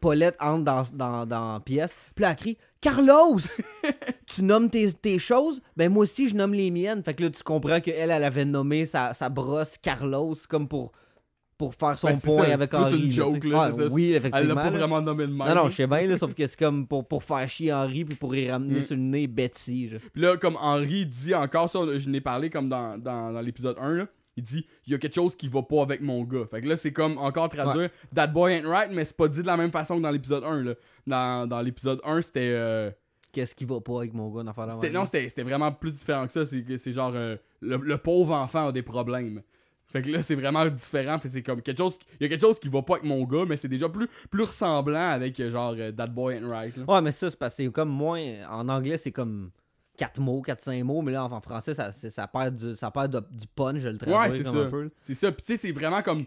B: Paulette entre dans, dans, dans la pièce. Puis là, elle crie Carlos Tu nommes tes, tes choses? Ben, moi aussi, je nomme les miennes. Fait que là, tu comprends qu'elle, elle avait nommé sa, sa brosse Carlos, comme pour, pour faire son
A: Ben, c'est
B: point
A: ça,
B: avec
A: c'est plus
B: Henry.
A: une joke, là, c'est ça.
B: Oui,
A: Elle
B: effectivement.
A: l'a pas
B: là.
A: vraiment nommé de même.
B: Non, non, je sais bien, là, sauf que c'est comme pour, pour faire chier Henry puis pour y ramener
A: Mm.
B: sur le nez genre.
A: Puis là, comme Henry dit encore ça, je n'ai parlé comme dans, dans, dans l'épisode 1, là, il dit il y a quelque chose qui va pas avec mon gars. Fait que là, c'est comme encore traduire That boy ain't right, mais c'est pas dit de la même façon que dans l'épisode 1. Là. Dans, dans l'épisode 1, c'était. euh,
B: Qu'est-ce qui va pas avec mon gars dans la
A: non, c'était c'était vraiment plus différent que ça. C'est que c'est genre euh, le, le pauvre enfant a des problèmes. Fait que là, c'est vraiment différent. Fait que c'est comme quelque chose. Il y a quelque chose qui va pas avec mon gars, mais c'est déjà plus, plus ressemblant avec euh, genre euh, That boy ain't right. là.
B: Ouais, mais ça, c'est parce que c'est comme moins. En anglais, c'est comme 4 mots, 4-5 mots, mais là, en français, ça, ça perd, du, ça perd de- du punch, je le traduis
A: Ouais, c'est
B: comme
A: ça.
B: un peu.
A: C'est ça. Puis tu sais, c'est vraiment comme.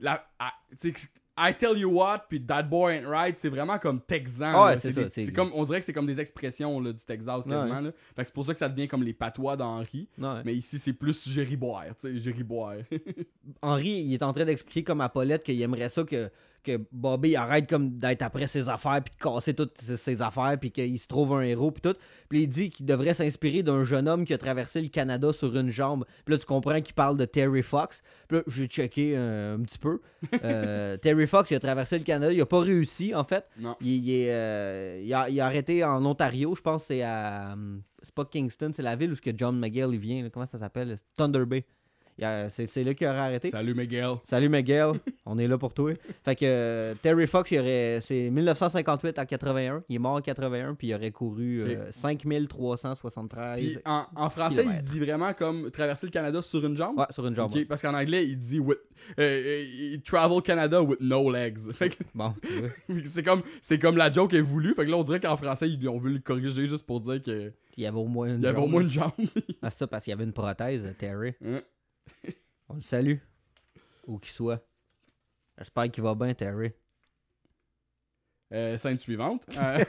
A: La, ah, sais, I tell you what, puis that boy ain't right, c'est vraiment comme texan.
B: Ah ouais, c'est
A: comme, on dirait que c'est comme des expressions là, du Texas quasiment. Là. Fait que c'est pour ça que ça devient comme les patois d'Henri.
B: Ouais.
A: Mais ici, c'est plus Jerry Boire, tu sais, Jerry Boire.
B: Henry, il est en train d'expliquer comme à Paulette qu'il aimerait ça que, que Bobby arrête comme d'être après ses affaires puis de casser toutes ses, affaires puis qu'il se trouve un héros puis tout. Puis il dit qu'il devrait s'inspirer d'un jeune homme qui a traversé le Canada sur une jambe. Puis là tu comprends qu'il parle de Terry Fox. Puis là j'ai checké euh, un petit peu. Euh, Terry Fox il a traversé le Canada, il a pas réussi en fait.
A: non.
B: Il, il est, euh, il a, il a arrêté en Ontario, je pense que c'est à c'est pas Kingston, c'est la ville où ce que John McGill il vient, là. comment ça s'appelle Thunder Bay? Il C'est là qu'il aurait arrêté.
A: Salut Miguel.
B: Salut Miguel, on est là pour toi. Fait que euh, Terry Fox, il aurait, c'est 1958 à 81. Il est mort en 81, puis il aurait couru euh, 5373.
A: Puis en, en français, il dit vraiment comme traverser le Canada sur une jambe?
B: Ouais, sur une jambe.
A: Parce qu'en anglais, il dit with, euh, euh, il travel Canada with no legs. Fait que
B: Bon,
A: c'est comme, c'est comme la joke est voulue. Fait que là, on dirait qu'en français, ils ont voulu le corriger juste pour dire qu'il
B: Il y avait au moins une
A: y avait au
B: jambe.
A: moins une jambe.
B: Ah, c'est ça, parce qu'il y avait une prothèse, Terry.
A: Hein?
B: On le salue. Où qu'il soit. J'espère qu'il va bien, Terry.
A: Euh, scène suivante. Euh,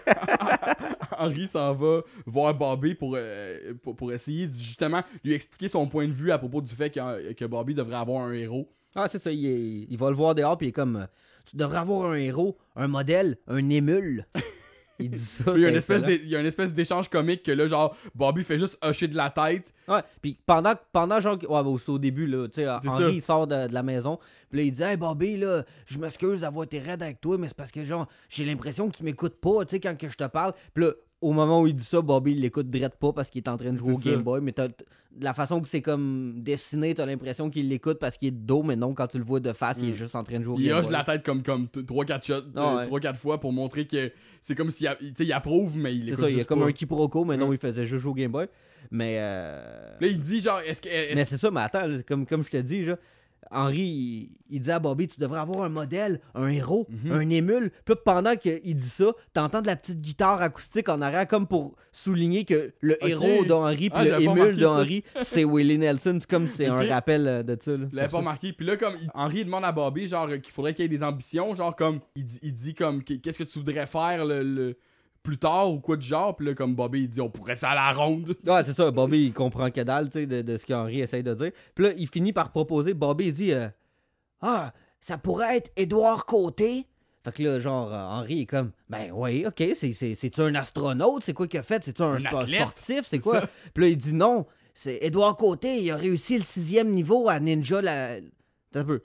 A: Henry s'en va voir Bobby pour, euh, pour, pour essayer de justement lui expliquer son point de vue à propos du fait que, que Bobby devrait avoir un héros.
B: Ah, c'est ça, il, est- il va le voir dehors, puis il est comme Tu devrais avoir un héros, un modèle, un émule. il dit ça.
A: Il y a une espèce il y a une espèce d'échange comique que là, genre, Bobby fait juste hocher de la tête.
B: Ouais, puis pendant, pendant genre, ouais, bah, c'est au début, là, tu sais,
A: ça.
B: il sort de, de la maison, puis là, il dit, hey Bobby, là, je m'excuse d'avoir été raide avec toi, mais c'est parce que, genre, j'ai l'impression que tu m'écoutes pas, tu sais, quand que je te parle. Puis là, au moment où il dit ça, Bobby, il l'écoute direct pas parce qu'il est en train de jouer au
A: C'est
B: Game. Boy, mais t'as- la façon que c'est comme dessiné, t'as l'impression qu'il l'écoute parce qu'il est de dos, mais non, quand tu le vois de face, il est
A: Mm.
B: juste en train de jouer au
A: Il
B: Game
A: hoche
B: Boy.
A: la tête comme, comme 3-4 shots,
B: Ah ouais.
A: 3-4 fois pour montrer que c'est comme s'il il approuve, mais il
B: C'est
A: écoute
B: ça, il y a comme
A: pas.
B: un quiproquo, mais non,
A: Mm.
B: il faisait juste jouer au Game Boy. Mais. Euh...
A: Là, il dit genre, est-ce que. est-ce-
B: Mais c'est ça, mais attends, là, comme, comme je te dis, là, Henri, il, il dit à Bobby, tu devrais avoir un modèle, un héros,
A: Mhm.
B: un émule. Puis pendant qu'il dit ça, t'entends de la petite guitare acoustique en arrière, comme pour souligner que le héros d'Henri, puis
A: Ah,
B: le émule d'Henri, c'est Willie Nelson. C'est comme c'est un rappel euh, de ça. là,
A: Je l'avais pas remarqué. Puis là, comme il- Henry demande à Bobby, genre, qu'il faudrait qu'il y ait des ambitions. Genre, comme, il dit, il dit comme, qu'est-ce que tu voudrais faire le, le- plus tard ou quoi de genre. Puis là, comme Bobby, il dit, on pourrait ça à la ronde.
B: Ouais, c'est ça. Bobby, il comprend que dalle, tu sais, de, de ce qu'Henri essaye de dire. Puis là, il finit par proposer. Bobby, il dit euh, Ah, ça pourrait être Édouard Côté. Fait que là, genre, euh, Henri est comme Ben oui, ok, c'est- c'est- c'est-tu un astronaute? C'est quoi qu'il a fait? C'est-tu un,
A: Un
B: spo-
A: athlète.
B: sportif? C'est quoi?
A: ça.
B: Puis là, il dit Non, c'est Édouard Côté. Il a réussi le sixième niveau à Ninja. La... Attends un peu.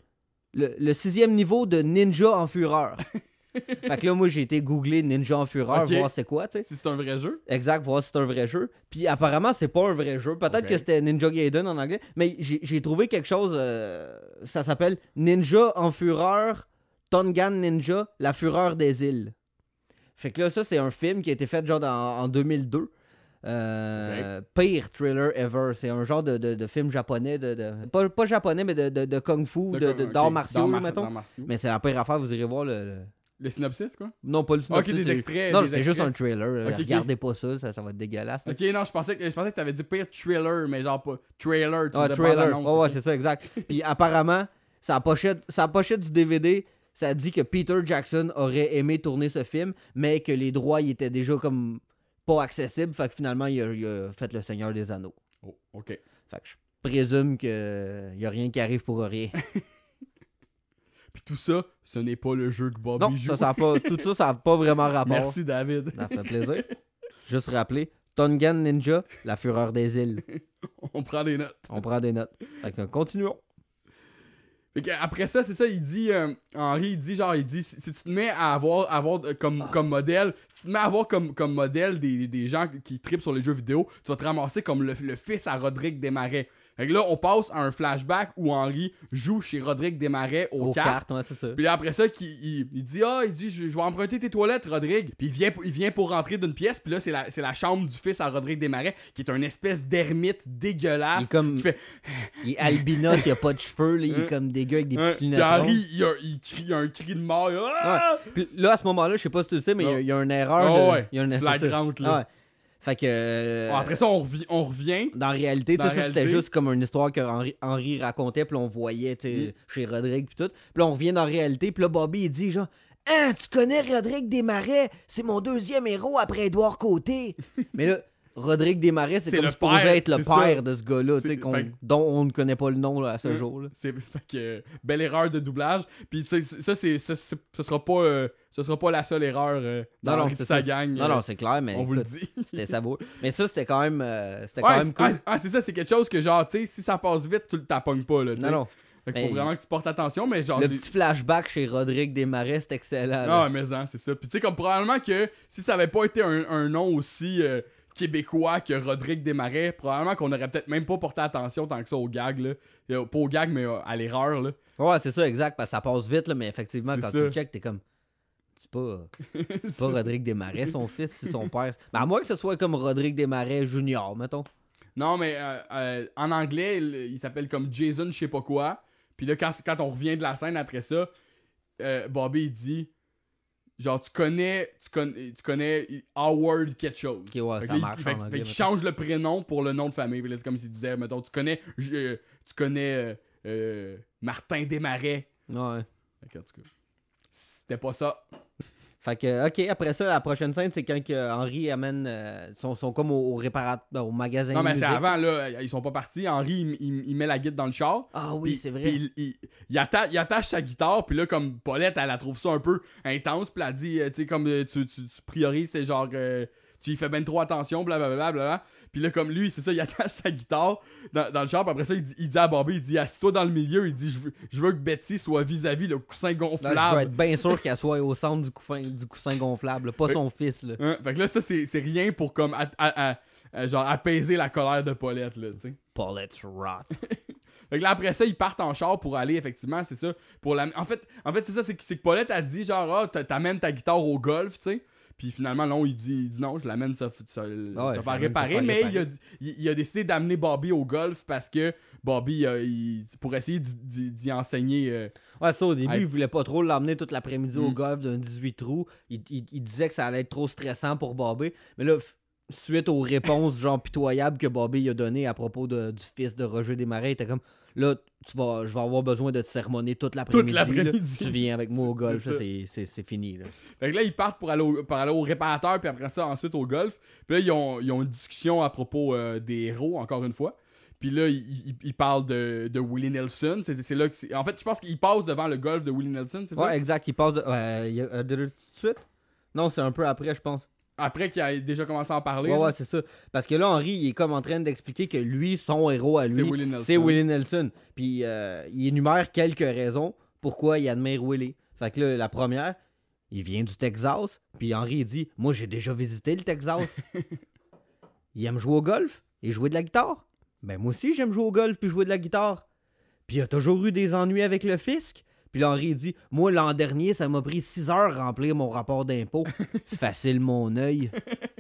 B: Le, le sixième niveau de Ninja en fureur. fait que là, moi, j'ai été googler Ninja en fureur,
A: Ok.
B: voir c'est quoi, tu sais.
A: Si c'est un vrai jeu?
B: Exact, voir si c'est un vrai jeu. Puis apparemment, c'est pas un vrai jeu. Peut-être que c'était Ninja Gaiden en anglais. Mais j'ai trouvé quelque chose. euh, ça s'appelle Ninja en fureur, Tongan Ninja, la fureur des îles. Fait que là, ça, c'est un film qui a été fait genre dans- en 2002. Euh, Pire thriller ever. C'est un genre de, de- de film japonais. De, de- pas, pas japonais, mais de, kung fu, d'arts martiaux,
A: mar-
B: mettons. Mais c'est la pire affaire, vous irez voir le. le-
A: Le synopsis, quoi?
B: Non, pas le synopsis,
A: des
B: c'est-
A: extraits,
B: Non,
A: des
B: c'est juste un trailer. euh,
A: Ok, ok.
B: Regardez pas ça, ça, ça va être dégueulasse. là.
A: Ok, non, je pensais que, je pensais que t'avais dit pire trailer, mais genre pas. Trailer, tu
B: Ah, trailer.
A: bande-annonce,
B: Ouais, ouais,
A: ok.
B: c'est ça, exact. Puis apparemment, sa pochette, sa pochette du DVD, ça dit que Peter Jackson aurait aimé tourner ce film, mais que les droits ils étaient déjà comme pas accessibles. Fait que finalement, il a, il a fait Le Seigneur des Anneaux.
A: Oh, ok.
B: Fait que je présume que y a rien qui arrive pour rien.
A: Puis tout ça, ce n'est pas le jeu que Bobby
B: non,
A: joue.
B: ça, ça a pas, tout ça, ça n'a pas vraiment rapport.
A: Merci, David.
B: Ça fait plaisir. Juste rappeler, Tongan Ninja, la fureur des îles.
A: On prend des notes.
B: On prend des notes. Fait que continuons.
A: Après ça, c'est ça, il dit, euh, Henri, il dit, genre, il dit, si, si tu te mets à avoir, avoir euh, comme, comme modèle, si tu te mets à avoir comme, comme modèle des, des gens qui tripent sur les jeux vidéo, tu vas te ramasser comme le, le fils à Rodrigue Desmarais. Fait que là, on passe à un flashback où Henri joue chez Rodrigue Desmarais aux,
B: Aux
A: cartes.
B: cartes, ouais, c'est ça.
A: Puis après ça, il, il dit Ah, il dit, je, je vais emprunter tes toilettes, Rodrigue. Puis il vient, pour- il vient pour rentrer d'une pièce. Puis là, c'est la, c'est la chambre du fils à Rodrigue Desmarais, qui est un espèce d'ermite dégueulasse.
B: Il est comme-
A: qui fait
B: Il est albinos, il a pas de cheveux, là, il est
A: Hein.
B: Dégueu avec des petites lunettes.
A: Il, a- il crie il a un cri de mort. Ah!
B: Puis là, à ce moment-là, je sais pas si tu le sais, mais il y a- il y, a une erreur.
A: Ah ouais,
B: il y a une
A: flagrante, là.
B: Ah ouais. Fait que. euh,
A: après ça, on, revi- on revient.
B: Dans la réalité, tu sais, ça, c'était juste comme une histoire que racontait, puis on voyait,
A: Mm.
B: chez Rodrigue, puis tout. Puis là, on revient dans la réalité, puis là, Bobby, il dit genre, Hein, tu connais Rodrigue Desmarais? C'est mon deuxième héros après Édouard Côté. Mais là, Rodrigue Desmarais, c'est comme
A: le
B: supposé
A: père,
B: être le
A: ça.
B: père de ce gars-là,
A: fait
B: dont on ne connaît pas le nom là, à ce
A: Mm.
B: jour. Là.
A: C'est fait que euh, belle erreur de doublage. Puis ça c'est ce sera pas euh, ce sera pas la seule erreur euh, dans
B: Non, non,
A: sa
B: ça.
A: gang.
B: Non,
A: euh,
B: non, c'est clair, mais
A: on vous le dit.
B: c'était savoureux. Mais ça, c'était quand même, euh, c'était
A: Ouais,
B: quand même
A: c'est-
B: cool.
A: ah, ah, c'est ça, c'est quelque chose que genre, tu sais, si ça passe vite, tu le tapognes pas, là,
B: non, non.
A: Fait qu'il faut vraiment que tu portes attention, mais genre.
B: Le petit flashback chez Rodrigue Desmarais, c'est excellent. là.
A: Ah, mais hein, c'est ça. Puis tu sais, comme probablement que si ça avait pas été un, un nom aussi euh, québécois que Rodrigue Desmarais, probablement qu'on aurait peut-être même pas porté attention tant que ça au gag, là. Euh, Pas au gag, mais euh, à l'erreur, là.
B: Ouais, c'est ça, exact, parce que ça passe vite, là, mais effectivement, quand
A: ça.
B: tu le check, t'es comme. C'est pas, c'est pas Rodrigue Desmarais, son fils, c'est son père. Mais à moins que ce soit comme Rodrigue Desmarais Junior, mettons.
A: Non, mais euh, euh, en anglais, il, il s'appelle comme Jason je sais pas quoi. Puis là, quand, quand on revient de la scène après ça, euh, Bobby il dit genre tu connais tu connais tu connais Howard quelque chose.
B: Ouais,
A: Fait
B: ça marche
A: fait,
B: en anglais,
A: change le prénom pour le nom de famille. C'est comme s'il disait mettons tu connais je- euh, tu connais euh, euh, Martin Desmarais.
B: Ouais.
A: En tout cas, c'était pas ça.
B: Fait que, ok, après ça, la prochaine scène, c'est quand Henri amène. euh, sont, sont comme au, au réparateur, au magasin.
A: Non mais c'est avant là, ils sont pas partis. Henri il, il- il met la guide dans le char.
B: Ah oui, c'est vrai.
A: puis il, il- il atta- il attache sa guitare, puis là, comme Paulette, elle, la trouve ça un peu intense, puis elle dit, euh, tu sais, comme euh, tu, tu, tu priorises, c'est genre, euh, tu y fais ben trop attention, blablabla. Bla, puis là, comme lui, c'est ça, il attache sa guitare dans, dans le char, puis après ça, il dit, il dit à Bobby, il dit, assis-toi dans le milieu, il dit, je veux, je veux que Betsy soit vis-à-vis le coussin
B: Là, je veux
A: gonflable.
B: être bien sûr qu'elle soit au centre du coussin, du coussin gonflable, là, pas
A: Fait-
B: son fils. Là.
A: Hein? Fait que là, ça, c'est rien pour, comme, à- à- à- à- genre, apaiser la colère de Paulette, là, tu sais.
B: Paulette's Roth.
A: Fait que là, après ça, ils partent en char pour aller, effectivement, c'est ça. Pour la... En fait, en fait c'est ça, c'est que, Paulette a dit, genre, ah, t'a- t'amènes ta guitare au golf, tu sais. Puis finalement, non, il dit, il dit non, je l'amène se, se,
B: Ah ouais,
A: faire réparer. mais
B: réparer.
A: Il, a, il, il a décidé d'amener Bobby au golf parce que Bobby, il- pour essayer d'y- enseigner. euh,
B: Ouais, ça, au début,
A: Hey.
B: il voulait pas trop l'emmener toute l'après-midi au
A: Mm.
B: golf d'un 18 trous. Il, disait que ça allait être trop stressant pour Bobby. Mais là, suite aux réponses genre pitoyables que Bobby a données à propos de- du fils de Roger Desmarais, il était comme là, tu vas, je vais avoir besoin de te sermonner toute l'après-midi. là.
A: l'après-midi.
B: Tu viens avec moi au golf, c'est- fini. Là.
A: Fait que là, ils partent pour aller au, pour aller au réparateur, puis après ça, ensuite au golf. Puis là, ils ont, ils ont une discussion à propos euh, des héros, encore une fois. Puis là, ils, ils- ils parlent de, de Willie Nelson. C'est là que En fait, je pense qu'ils passent devant le golf de Willie Nelson, c'est
B: Ouais,
A: ça?
B: exact. Il passe de. Ouais, il euh, de, de- tout de suite? Non, c'est un peu après, je pense.
A: Après qu'il a déjà commencé à en parler.
B: Ouais,
A: genre.
B: ouais, c'est ça. Parce que là, Henri, il est comme en train d'expliquer que lui, son héros à lui,
A: C'est Willie Nelson.
B: Nelson. Puis euh, il énumère quelques raisons pourquoi il admire Willie. Fait que là, la première, il vient du Texas. Puis Henri, il dit Moi, j'ai déjà visité le Texas. il aime jouer au golf et jouer de la guitare. Ben, moi aussi, j'aime jouer au golf puis jouer de la guitare. Puis il a toujours eu des ennuis avec le fisc. Puis là, Henri dit Moi, l'an dernier, ça m'a pris 6 heures remplir mon rapport d'impôt. Facile mon œil.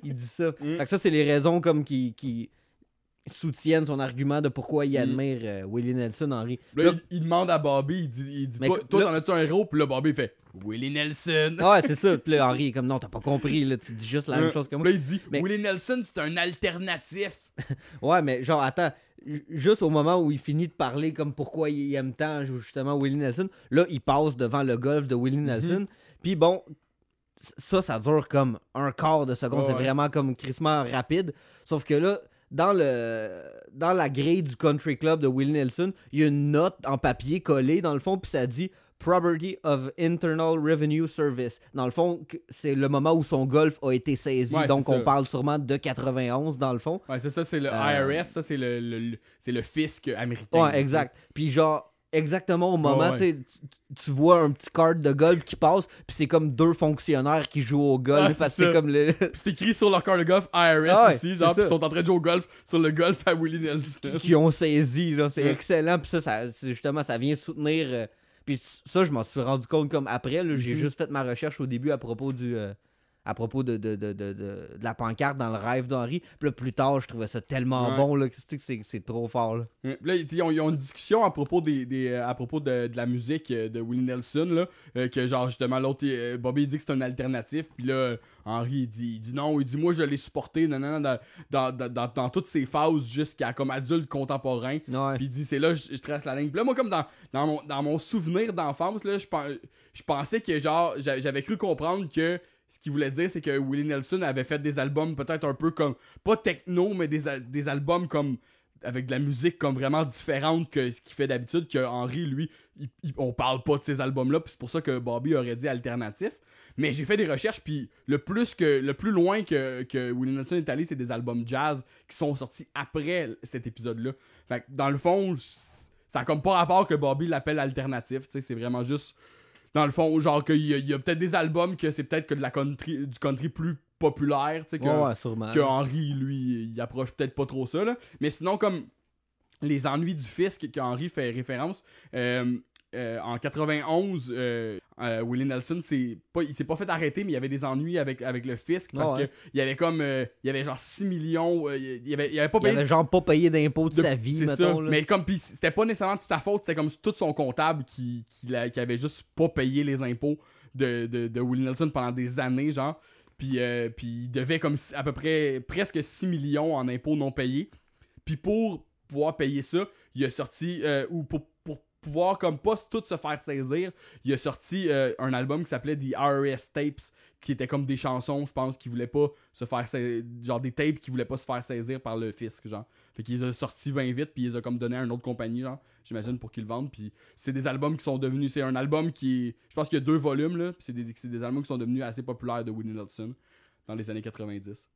B: Il dit ça.
A: Mm.
B: Fait que ça, c'est les raisons comme qui, qui soutiennent son argument de pourquoi il
A: Mm.
B: admire euh, Willie Nelson, Henri.
A: Là,
B: Là-
A: il, il demande à Bobby, il dit, il dit
B: Mais
A: Toi,
B: que-
A: toi,
B: là-
A: t'en as-tu un héros? Puis là, Bobby il fait Willie Nelson.
B: Ah ouais, c'est ça. Puis là, Henri est comme non, t'as pas compris, là, tu dis juste la même
A: Hein?
B: chose que moi.
A: Là, il dit
B: Mais-
A: Willie Nelson, c'est un alternatif.
B: Ouais, mais genre, attends, ju- juste au moment où il finit de parler comme pourquoi il aime tant justement Willie Nelson, là, il passe devant le golf de Willie
A: Mhm.
B: Nelson. Puis bon, ça, ça dure comme un quart de seconde.
A: Ouais,
B: c'est
A: ouais.
B: vraiment comme crissement rapide. Sauf que là, dans le dans la grille du country club de Willie Nelson, il y a une note en papier collée dans le fond, puis ça dit Property of Internal Revenue Service. Dans le fond, c'est le moment où son golf a été saisi.
A: Ouais,
B: donc, on
A: ça.
B: parle sûrement de 91 dans le fond.
A: Ouais, c'est ça, c'est le
B: Euh,
A: IRS, ça, c'est le, le- le- c'est le fisc américain.
B: Ouais, exact. Puis genre, exactement au moment,
A: Ouais,
B: tu tu, vois un petit cart de golf qui passe, puis c'est comme deux fonctionnaires qui jouent au golf.
A: Ah, c'est
B: parce que c'est
A: ça.
B: comme
A: c'est écrit sur leur carte de golf IRS
B: Ah
A: ici, genre, puis
B: ça.
A: ils sont en train de jouer au golf sur le golf à Willie Nelson.
B: qui ont saisi. genre, C'est excellent. Puis ça, ça justement, ça vient soutenir. euh, puis ça, je m'en suis rendu compte comme après. J'ai
A: Mhm.
B: juste fait ma recherche au début à propos du. euh, à propos de, de, de, de, la pancarte dans le rêve d'Henri. Puis là, plus tard, je trouvais ça tellement
A: Ouais.
B: bon là, que c'est- trop fort. Là.
A: Ouais. Là, ils, ont, ils ont une discussion à propos des, des, euh, à propos de, de la musique euh, de Willie Nelson là, euh, que genre justement l'autre Bobby il dit que c'est un alternatif, puis là Henry il dit, il dit non, il dit moi je l'ai supporté non, non, dans, dans, dans, dans, toutes ses phases jusqu'à comme adulte contemporain.
B: Ouais.
A: Puis il dit, c'est là, je, je trace la ligne. Puis là, moi, comme dans, dans, mon, dans mon souvenir d'enfance, là, je, je pensais que, genre, j'a- j'avais cru comprendre que ce qu'il voulait dire, c'est que Willie Nelson avait fait des albums peut-être un peu comme, pas techno, mais des, des albums comme, avec de la musique comme vraiment différente que ce qu'il fait d'habitude, que Henry, lui, on parle pas de ces albums-là, puis c'est pour ça que Bobby aurait dit alternatif. Mais j'ai fait des recherches, puis le plus que le plus loin que, que Willie Nelson est allé, c'est des albums jazz qui sont sortis après cet épisode-là. Fait que dans le fond, ça a comme pas rapport que Bobby l'appelle alternatif, tu sais, c'est vraiment juste dans le fond, genre qu'il y a, il y a peut-être des albums que c'est peut-être que de la country, du country plus populaire, tu sais, que,
B: Ouais,
A: que Henry, lui, il approche peut-être pas trop ça, là. Mais sinon, comme les ennuis du fisc que Henry fait référence, euh, euh, en 91, euh, euh, Willie Nelson, c'est pas, il s'est pas fait arrêter, mais il y avait des ennuis avec, avec le fisc parce
B: ouais.
A: que il y avait comme, euh, il y avait genre 6 millions, euh, il y avait, il y avait pas
B: Il
A: payé
B: avait genre pas payé d'impôts de,
A: de-
B: sa vie,
A: c'est
B: mettons.
A: ça.
B: là.
A: Mais comme pis c'était pas nécessairement de ta faute, c'était comme tout son comptable qui, qui, l'a- qui avait juste pas payé les impôts de, de, de Willie Nelson pendant des années, genre. Puis, puis il devait comme à peu près presque 6 millions en impôts non payés. Puis pour pouvoir payer ça, il a sorti, euh, ou pour pouvoir comme pas tout se faire saisir, il a sorti euh, un album qui s'appelait The RS Tapes, qui était comme des chansons, je pense, qui voulaient pas se faire saisir, genre des tapes qui voulaient pas se faire saisir par le fisc, genre. Fait qu'ils les a sortis 20 vite, puis ils a comme donné à une autre compagnie, genre, j'imagine, pour qu'ils le vendent. Puis c'est des albums qui sont devenus. C'est un album qui. Je pense qu'il y a deux volumes, là. Puis c'est des, des albums qui sont devenus assez populaires de Willie Nelson dans les années 90.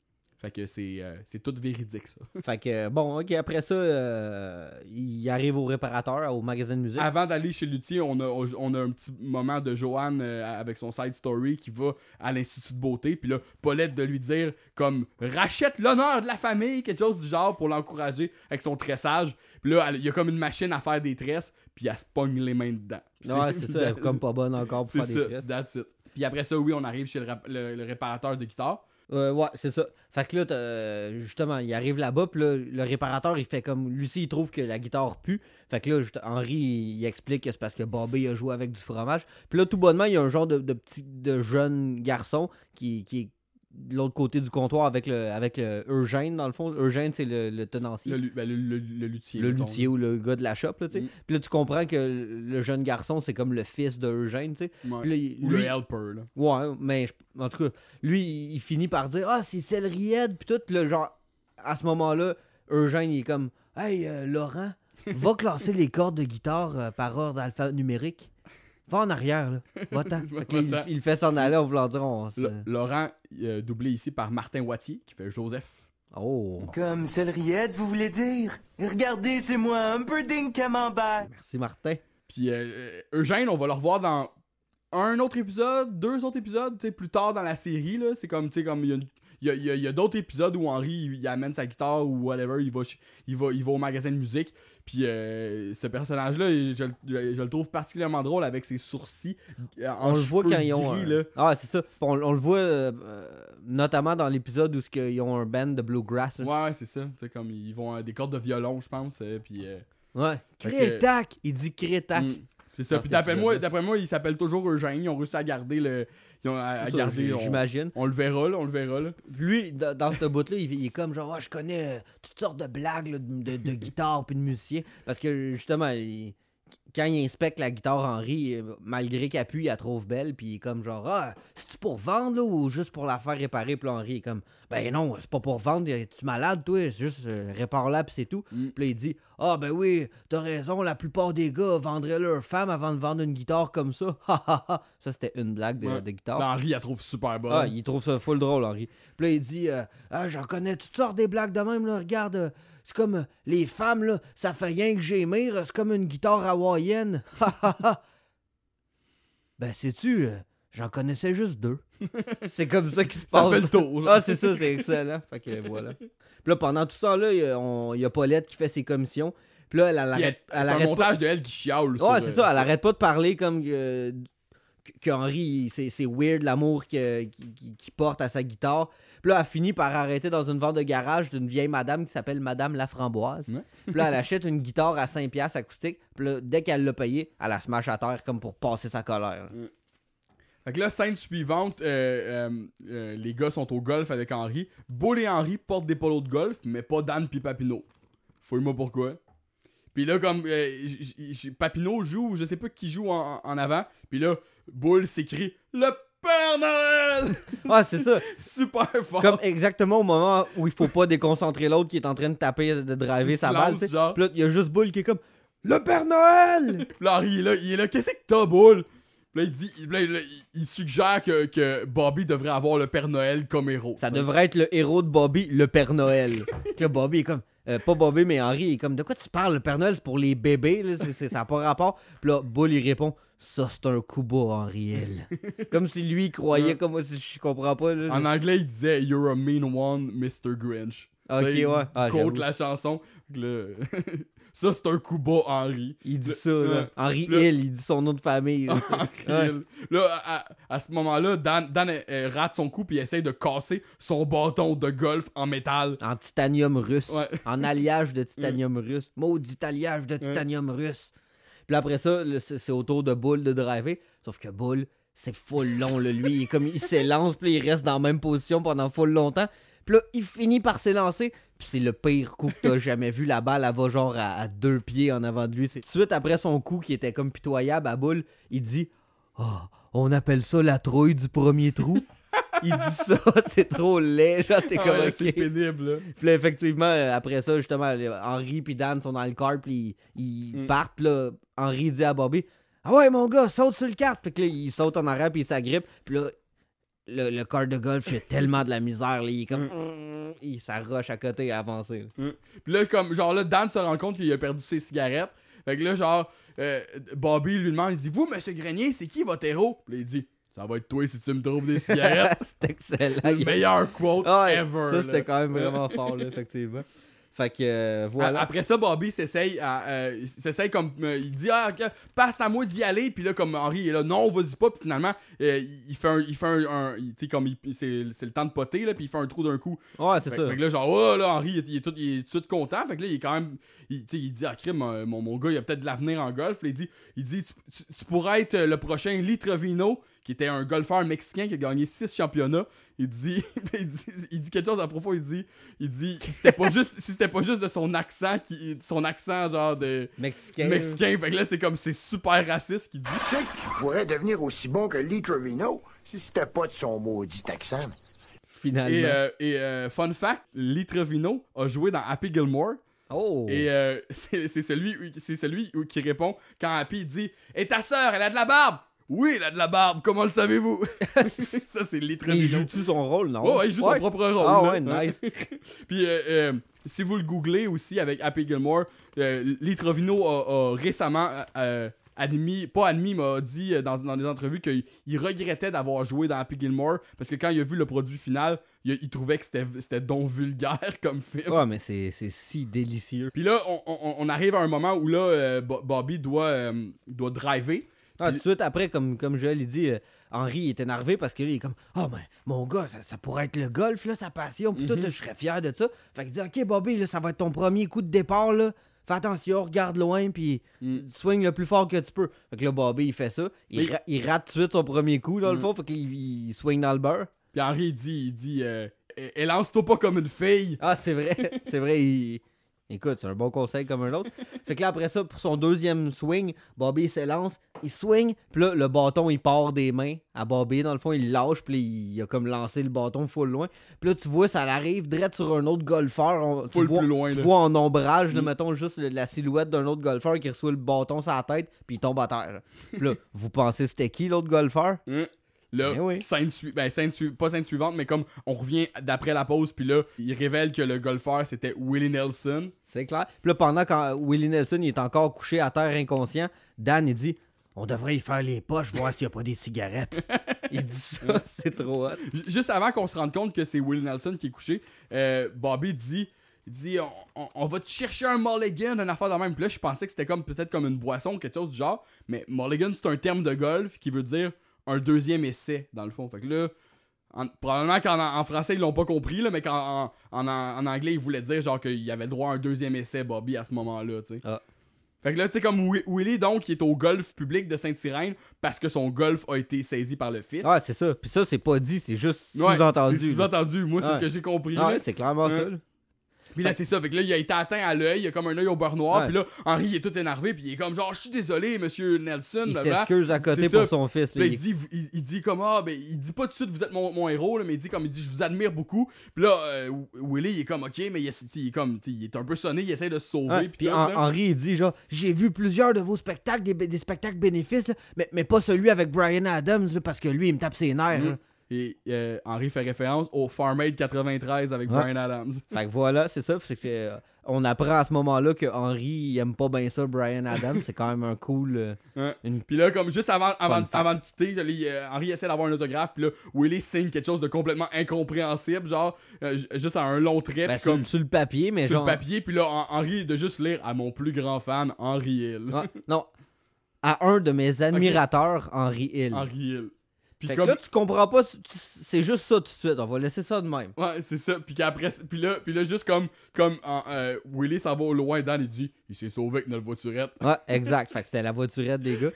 A: Fait que c'est euh, c'est tout véridique, ça.
B: Fait que, bon, ok, après ça, euh, il arrive au réparateur, au magasin de musique.
A: Avant d'aller chez Luthier, on a, on a un petit moment de Joanne euh, avec son side story qui va à l'Institut de beauté. Puis là, Paulette de lui dire comme rachète l'honneur de la famille, quelque chose du genre pour l'encourager avec son tressage. Puis là, il y a comme une machine à faire des tresses, puis elle se pogne les mains dedans.
B: ouais, c'est ça, elle est comme pas bonne encore pour faire des tresses.
A: that's it. Puis après ça, oui, on arrive chez le, rap- le- le réparateur de guitare.
B: Euh, ouais, c'est ça. Fait que là, euh, justement, il arrive là-bas, puis là, le réparateur, il fait comme. Lui aussi, il trouve que la guitare pue. Fait que là, Henri, il, explique que c'est parce que Bobby a joué avec du fromage. Puis là, tout bonnement, il y a un genre de, de petit de jeune garçon qui, qui de l'autre côté du comptoir avec le avec le Eugène, dans le fond. Eugène, c'est le, le tenancier.
A: Le, ben, le, le- luthier.
B: le
A: mettons.
B: luthier ou le gars de la shop, là, tu sais.
A: Mm.
B: Puis là, tu comprends que le jeune garçon, c'est comme le fils de Eugène, tu sais.
A: Ouais.
B: Puis là, il-
A: Ou le helper, là.
B: Ouais, mais je- en tout cas, lui, il finit par dire Ah, c'est Cédried, puis tout. Puis là, genre, à ce moment-là, Eugène, il est comme Hey, euh, Laurent, va classer les cordes de guitare euh, par ordre alphanumérique. Va en arrière, là. Va-t'en. Il, fait s'en aller en voulant dire on se-
A: Le- Laurent, euh, doublé ici par Martin Wattier, qui fait Joseph.
B: Oh,
C: Comme Cédriette, vous voulez dire? Regardez, c'est moi, un peu dingue camembert.
B: merci Martin.
A: Puis euh, euh, Eugène, on va le revoir dans un autre épisode, deux autres épisodes, tu sais, plus tard dans la série, là. C'est comme, tu sais, comme il y a, une- il y a- il y a- il y a d'autres épisodes où il, il amène sa guitare ou whatever, il va, il va, il va au magasin de musique. Puis euh, ce personnage-là, je, le- je- je le trouve particulièrement drôle avec ses sourcils. euh, en
B: On le voit quand ils ont.
A: gris,
B: un-
A: là.
B: Ah, c'est ça. On, on le voit euh, notamment dans l'épisode où ils ont un band de bluegrass. là.
A: Ouais, c'est ça. Sais, comme ils vont à des cordes de violon, je pense. puis. euh,
B: Ouais.
A: Que-
B: Crétac! Il dit crétac.
A: Mm. C'est ça. Puis d'après moi, d'après moi, il s'appelle toujours Eugène. Ils ont réussi à garder le. Ils ont à, à
B: Ça,
A: garder. on-
B: J'imagine.
A: On, le verra, là. On le verra, là.
B: Lui, dans, dans ce bout-là, il, il est comme genre, Ah, je connais euh, toutes sortes de blagues là, de, de, de guitare puis de musiciens. Parce que justement, il- quand il inspecte la guitare Henri, euh, malgré qu'elle pue, il la trouve belle. Puis il est comme genre, ah, c'est-tu pour vendre là, ou juste pour la faire réparer? Puis là, Henri est comme, ben non, c'est pas pour vendre. Es-tu malade, toi? C'est juste euh, répare-la, puis c'est tout.
A: Mm.
B: Puis là, il dit, ah, ben oui, t'as raison, la plupart des gars vendraient leur femme avant de vendre une guitare comme ça. Ha ha ha. Ça, c'était une blague de,
A: Ouais.
B: de guitare.
A: Ben, Henri, elle trouve super bonne.
B: Ah, il trouve ça full drôle, Henri. Puis là, il dit euh, Ah, j'en connais toutes sortes des blagues de même, là. Regarde, euh, c'est comme euh, les femmes, là, ça fait rien que gémir, c'est comme une guitare hawaïenne. Ha, ha, ha. ben, sais-tu, euh, j'en connaissais juste deux. c'est comme ça qui se
A: Ça
B: passe.
A: fait le tour.
B: Ah, c'est ça, c'est excellent. Fait que voilà. Puis là, pendant tout ça, là, il y a, y Paulette qui fait ses commissions. Puis là, elle, elle
A: a-
B: arrête,
A: C'est
B: elle
A: un
B: pas.
A: montage de elle qui chiale.
B: Ouais, c'est
A: euh,
B: ça, elle arrête pas de parler comme que Henry, c'est weird l'amour qu'il porte à sa guitare. Puis là, elle finit par arrêter dans une vente de garage d'une vieille madame qui s'appelle Madame Laframboise.
A: Ouais.
B: Puis là, elle achète une guitare à 5$ acoustique. Puis là, dès qu'elle l'a payée, elle la smash à terre comme pour passer sa colère.
A: Fait que là, scène suivante, euh, euh, euh, les gars sont au golf avec Henry. Bull et Henry portent des polos de golf, mais pas Dan puis Papineau. Fouille-moi pourquoi. Puis là, comme euh, j- j- j- Papineau joue, je sais pas qui joue en, en avant. Puis là, Bull s'écrit Le Père Noël
B: Ouais, c'est ça.
A: Super fort.
B: Comme exactement au moment où il faut pas déconcentrer l'autre qui est en train de taper, de driver sa balle. Puis là, il y a juste Bull qui est comme Le Père Noël!
A: Puis là, Henry, il est là, il est là, qu'est-ce que t'as, Bull Puis là, il dit, là, il, suggère que, que Bobby devrait avoir le Père Noël comme héros.
B: Ça devrait être le héros de Bobby, le Père Noël. Là, Bobby est comme. euh, pas Bobby, mais Henry est comme. De quoi tu parles? Le Père Noël, c'est pour les bébés, là. ça n'a pas rapport. Puis là, Bull, il répond. Ça, c'est un coup bas, Henriel. comme si lui, il croyait, comme moi, si je comprends pas. Là,
A: En anglais, il disait You're a mean one, Mr. Grinch.
B: Ok,
A: Là, il
B: ouais. Ah,
A: quote la chanson. Ça, c'est un coup bas, Henry.
B: Il dit
A: Le-
B: ça, là.
A: ouais. Le-
B: Hill, il dit son nom de famille. là.
A: Hill. Là, à, à ce moment-là, Dan, Dan euh, euh, rate son coup puis essaye de casser son bâton de golf en métal.
B: En titanium russe.
A: Ouais.
B: En alliage de titanium russe. Maudit alliage de titanium russe. Puis après ça, c'est au tour de Bull de driver. Sauf que Bull, c'est full long. Lui, il, comme, il s'élance, puis il reste dans la même position pendant full longtemps. Puis là, il finit par s'élancer. Puis c'est le pire coup que t'as jamais vu. La balle, elle va genre à, deux pieds en avant de lui. Suite après son coup qui était comme pitoyable à Bull, il dit Oh, on appelle ça la trouille du premier trou. Il dit ça, c'est trop laid. Genre, t'es
A: Ah
B: comme
A: ouais. C'est pénible, là.
B: Puis là, effectivement, euh, après ça, justement, Henry puis Dan sont dans le car, puis ils, ils
A: Mm.
B: partent. Puis là, Henry dit à Bobby Ah ouais, mon gars, saute sur le kart. Puis que là, il saute en arrière, puis il s'agrippe. Puis là, le, le car de golf, il a tellement de la misère. Là, il est comme. Il s'arroche à côté à avancer. là.
A: Puis là, comme, genre, là, Dan se rend compte qu'il a perdu ses cigarettes. Fait que là, genre, euh, Bobby lui demande, il dit, vous, monsieur Grenier, c'est qui votre héros? Puis là, il dit, ça va être toi si tu me trouves des cigarettes.
B: c'est excellent.
A: le
B: Il-
A: meilleur quote
B: Ah
A: ever.
B: Ça, c'était quand même vraiment fort, là, effectivement. Fait que euh, voilà.
A: Après ça, Bobby s'essaye à, euh, il s'essaye comme euh, il dit ah ok, passe à moi d'y aller puis là comme Henri il est là non vas-y pas puis finalement euh, il fait un il fait un, tu sais comme c'est c'est le temps de poter là puis il fait un trou d'un coup.
B: Ouais, c'est
A: Fait,
B: ça.
A: fait que là genre oh là Henri il, est- il est tout il est tout de suite content fait que là il est quand même il, tu sais, il dit ah crime mon, mon gars il a peut-être de l'avenir en golf Là, il dit il dit tu, tu- tu pourrais être le prochain Litrevino qui était un golfeur mexicain qui a gagné 6 championnats il dit, il dit il dit quelque chose à propos il dit il dit si c'était pas juste si c'était pas juste de son accent qui son accent genre de
B: Mexicain.
A: mexicain fait que là c'est comme c'est super raciste qu'il dit
D: Tu sais que tu pourrais devenir aussi bon que Lee Trevino si c'était pas de son maudit accent.
B: Finalement.
A: et, euh, et euh, fun fact Litrevino a joué dans Happy Gilmore
B: oh.
A: Et euh, c'est celui, c'est celui qui répond quand Happy dit Et ta sœur, elle a de la barbe Oui, elle a de la barbe, comment le savez-vous? Ça, c'est
B: Mais il joue-tu son rôle, non?
A: Ouais, ouais, il joue son propre rôle.
B: Ah ouais, nice.
A: Puis, euh, euh, si vous le googlez aussi avec Happy Gilmore, euh, Litrevino a, a récemment euh, admis, pas admis, mais a dit dans, dans des entrevues qu'il il regrettait d'avoir joué dans Happy Gilmore parce que quand il a vu le produit final, il, il trouvait que c'était donc vulgaire comme film.
B: Ouais, mais c'est si délicieux.
A: Puis là, on, on- on arrive à un moment où là, Bo- Bobby doit, doit driver.
B: Ah, tout de suite après, comme, comme Joël il dit, euh, Henri est énervé parce que là, il est comme Oh, mais mon gars, ça, ça pourrait être le golf, là, sa passion, puis tout, là, je serais fier de ça. Fait qu'il dit Ok, Bobby, là, ça va être ton premier coup de départ, là. Fais attention, regarde loin, puis swing le plus fort que tu peux. Fait que là, Bobby, il fait ça. Il,
A: Mais-
B: ra- il rate tout de suite son premier coup, dans le fond, fait qu'il il swing dans le beurre.
A: Puis Henri, il dit, il dit euh, Eh, eh, lance-toi pas comme une fille.
B: Ah, c'est vrai, c'est vrai, il... Écoute, c'est un bon conseil comme un autre. Fait que là, après ça, pour son deuxième swing, Bobby s'élance, il swing, puis là, le bâton, il part des mains à Bobby. Dans le fond, il lâche, puis il a comme lancé le bâton full loin. Puis là, tu vois, ça arrive direct sur un autre golfeur. On- tu vois,
A: plus loin,
B: Tu vois en ombrage, là,
A: Mm.
B: mettons, juste la silhouette d'un autre golfeur qui reçoit le bâton sur la tête, puis il tombe à terre. Puis là, vous pensez c'était qui l'autre golfeur?
A: Hein? Là,
B: Ben oui.
A: scène, ben, scène sui- pas scène suivante, mais comme on revient d'après la pause, puis là, il révèle que le golfeur c'était Willie Nelson.
B: C'est clair. Puis là, pendant quand Willie Nelson il est encore couché à terre inconscient, Dan, il dit On devrait y faire les poches, voir s'il n'y a pas des cigarettes. il dit ça, c'est trop hot.
A: Juste avant qu'on se rende compte que c'est Willie Nelson qui est couché, euh, Bobby dit. Il dit on, on- on va te chercher un mulligan, une affaire de même. Puis là, je pensais que c'était comme peut-être comme une boisson, quelque chose du genre. Mais mulligan, c'est un terme de golf qui veut dire un deuxième essai, dans le fond. Fait que là, en- probablement qu'en en français, ils l'ont pas compris, là, mais qu'en en, en- anglais, ils voulaient dire genre qu'il avait le droit à un deuxième essai, Bobby, à ce moment-là, tu sais.
B: Ah.
A: Fait que là, tu sais, comme Wi- Willie, donc, il est au golf public de Sainte-Sirène parce que son golf a été saisi par le fils.
B: Ouais, c'est ça. Puis ça, c'est pas dit, c'est juste sous-entendu.
A: Sous-entendu. Moi, c'est ce que j'ai compris.
B: Ah ouais, c'est clairement ça. là.
A: Puis là, c'est ça. Fait que là, il a été atteint à l'œil. Il a comme un œil au beurre noir.
B: Ouais.
A: Puis là, Henri, il est tout énervé. Puis il est comme genre, je suis désolé, monsieur Nelson.
B: Il s'excuse à côté
A: ça.
B: pour son fils. Là,
A: il
B: il-
A: dit, il, il dit comme, ah, ben, il dit pas tout de suite, vous êtes mon, mon héros, là, mais il dit comme, il dit, je vous admire beaucoup. Puis là, euh, Willie, il est comme, ok, mais il est, il est comme, il est un peu sonné, il essaie de se sauver.
B: Ouais,
A: puis là.
B: Henri, il dit genre, j'ai vu plusieurs de vos spectacles, des, des spectacles bénéfices, là, mais, mais pas celui avec Brian Adams, parce que lui, il me tape ses nerfs. Là.
A: Et euh, Henri fait référence au Farm Aid 93 avec
B: Ouais.
A: Brian Adams.
B: Fait que voilà, c'est ça. Que, euh, on apprend à ce moment-là que Henri, il aime pas bien ça, Brian Adams. c'est quand même un cool. euh,
A: Ouais.
B: une-
A: Puis là, comme juste avant, avant, avant de quitter, euh, Henri essaie d'avoir un autographe. Puis là, Willie signe quelque chose de complètement incompréhensible, genre, juste à un long trait.
B: ben, sur,
A: comme
B: sur le papier, mais
A: sur
B: genre.
A: le papier. Puis là, Hen- Henri, de juste lire à mon plus grand fan, Henri Hill.
B: Ouais, non. À un de mes admirateurs, Henri Hill.
A: Henri Hill. Puis
B: Fait
A: comme.
B: que là, tu comprends pas, c'est juste ça tout de suite. On va laisser ça de même.
A: Ouais, c'est ça. Puis puis là, puis là, juste comme, comme en, euh, Willie s'en va au loin, Dan, il dit, il s'est sauvé avec notre voiturette.
B: Ouais, exact. fait que c'était la voiturette des gars.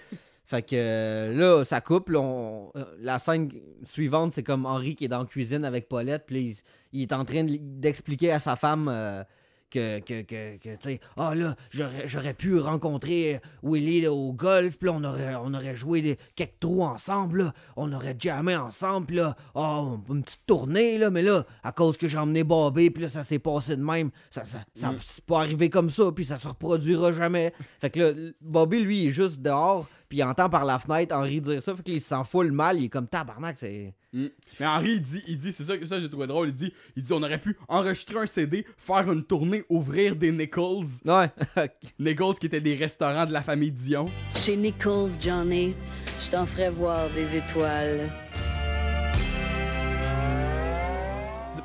B: Fait que euh, là, ça coupe. là, on- euh, la scène suivante, c'est comme Henri qui est dans la cuisine avec Paulette. Puis là, il, il est en train de- d'expliquer à sa femme euh, que, que, que, que, tu sais, ah là, j'aurais pu rencontrer Willy là, au golf. Puis là, on aurait, on aurait joué des, quelques trous ensemble. Là, on aurait jammé ensemble. Puis là, oh, une petite tournée. Là, mais là, à cause que j'ai emmené Bobby, puis là, ça s'est passé de même. Ça, ça, ça- c'est pas arrivé comme ça. Puis ça se reproduira jamais. Fait que là, Bobby, lui, il est juste dehors. Puis il entend par la fenêtre Henri dire ça. Fait qu'il s'en fout le mal. Il est comme tabarnak. C'est.
A: Mm. Mais Henri, il dit, il dit c'est ça que ça j'ai trouvé drôle. Il dit, il dit, on aurait pu enregistrer un CD, faire une tournée, ouvrir des Nichols.
B: Ouais.
A: Nichols qui étaient des restaurants de la famille Dion.
I: Chez Nichols, Johnny, je t'en ferai voir des étoiles.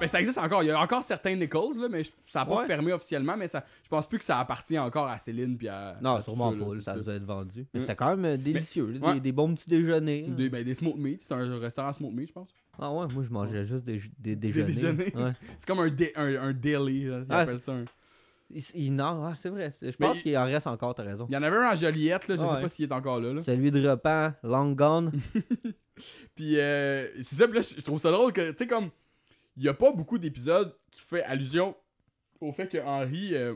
A: Ben, ça existe encore. Il y a encore certains Nichols, là, mais je- ça n'a pas
B: Ouais.
A: fermé officiellement. Mais ça, je pense plus que ça appartient encore à Céline. Puis à,
B: non,
A: tout
B: sûrement
A: là,
B: pas.
A: c'est
B: Ça a été vendu. Mais
A: Mm.
B: c'était quand même euh, délicieux. là,
A: ouais.
B: Des, des bons petits déjeuners. là.
A: Des, ben, des smoked meat. C'est un restaurant smoked meat, je pense.
B: Ah ouais, moi, je mangeais juste des, des
A: Des
B: déjeuners.
A: déjeuners.
B: Ouais.
A: C'est comme un, dé- un, un deli. Là, ils
B: Ah,
A: appellent ça un-
B: Il, il- non, ah, c'est vrai. c'est- Je
A: Mais
B: pense
A: il-
B: qu'il en reste encore, t'as raison.
A: Il y en avait un en Joliette, là, je
B: Ah
A: sais
B: ouais.
A: pas s'il est encore là. là.
B: Celui de repas, long gone.
A: Puis euh, c'est ça, puis là, je je trouve ça drôle que, tu sais, comme, il y a pas beaucoup d'épisodes qui fait allusion au fait que Henry, euh,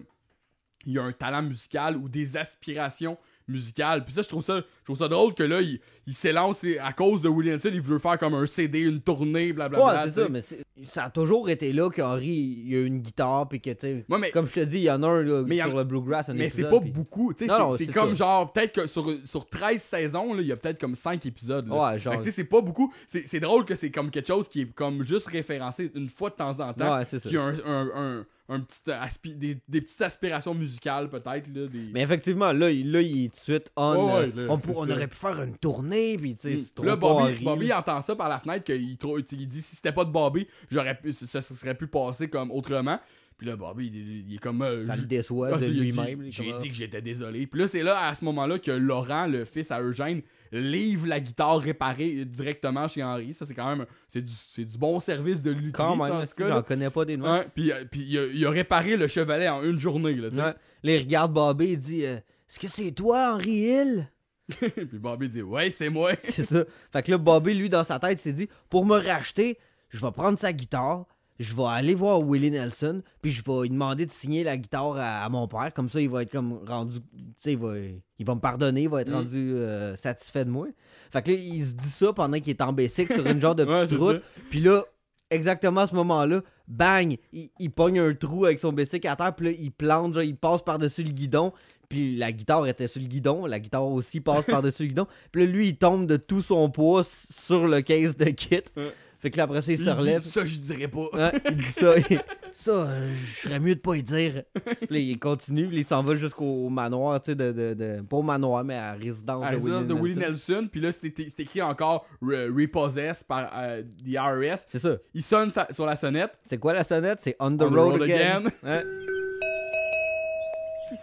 A: a un talent musical ou des aspirations musicales. Puis ça, je trouve ça, je trouve ça drôle que là, il, il s'élance à cause de William Nelson, il veut faire comme un CD, une tournée, blablabla.
B: ouais, c'est ça, mais ça a toujours été là qu'Henri, il a une guitare, puis que, tu sais,
A: Ouais, mais-
B: comme je te dis, il y en a un là,
A: Mais
B: sur le Bluegrass. un
A: Mais c'est pas
B: puis-
A: beaucoup, tu sais, c'est- comme
B: ça.
A: genre, peut-être que sur, sur 13 saisons, là, il y a peut-être comme 5 épisodes. là.
B: Ouais, genre-
A: tu sais, c'est pas beaucoup. C'est c'est drôle que c'est comme quelque chose qui est comme juste référencé une fois de temps en temps.
B: Ouais, c'est ça.
A: A un, un, un, un petit aspi- des, des petites aspirations musicales, peut-être. Là, des...
B: Mais effectivement, là, il, là, il est tout de suite on.
A: Ouais,
B: euh,
A: là,
B: on, aurait pu faire une tournée, puis tu sais,
A: Mm. Là, Bobby, Bobby
B: là.
A: entend ça par la fenêtre, qu'il il dit si c'était pas de Bobby, j'aurais pu, ça, ça serait pu passer comme autrement. Puis là, Bobby, il, il est comme. euh,
B: Ça le déçoit
A: Ah,
B: de lui-même.
A: J'ai dit que j'étais désolé. Puis là, c'est là, à ce moment-là, que Laurent, le fils à Eugène, livre la guitare réparée directement chez Henri. Ça, c'est quand même. C'est du, c'est du bon service de lui.
B: Quand même, j'en connais pas des noms.
A: Puis, euh, puis il, a, il a réparé le chevalet en une journée. Là.
B: Ouais. Il regarde Bobby, il dit euh, Est-ce que c'est toi, Henri Hill?
A: Puis Bobby dit Ouais, c'est moi.
B: C'est ça. Fait que là, Bobby, lui, dans sa tête, s'est dit Pour me racheter, je vais prendre sa guitare, je vais aller voir Willie Nelson, puis je vais lui demander de signer la guitare à, à mon père. Comme ça, il va être comme rendu. Tu sais, il va, il va me pardonner, il va être
A: Mm.
B: rendu euh, satisfait de moi. Fait que là, il se dit ça pendant qu'il est en bicycle sur une genre de petite route. Puis là, exactement à ce moment-là, bang, il, il pogne un trou avec son bicycle à terre, puis là, il plante, genre, il passe par-dessus le guidon, Puis la guitare était sur le guidon, la guitare aussi passe par-dessus le guidon. Puis là, lui, il tombe de tout son poids sur le case de kit.
A: Ouais.
B: Fait que là, après ça, il se relève.
A: Ça, je dirais pas.
B: Ouais, il dit ça. il- ça, je serais mieux de pas y dire. Puis là, il continue, puis il s'en va jusqu'au manoir, tu sais, de, de, de- Pas au manoir, mais à la résidence
A: À
B: de Willie
A: résidence de Willie
B: Nelson.
A: Nelson, puis là, c'est écrit encore re- Repossessed par euh, the IRS.
B: C'est ça.
A: Il sonne sa- sur la sonnette.
B: C'est quoi la sonnette? C'est On the,
A: On
B: road,
A: road
B: again.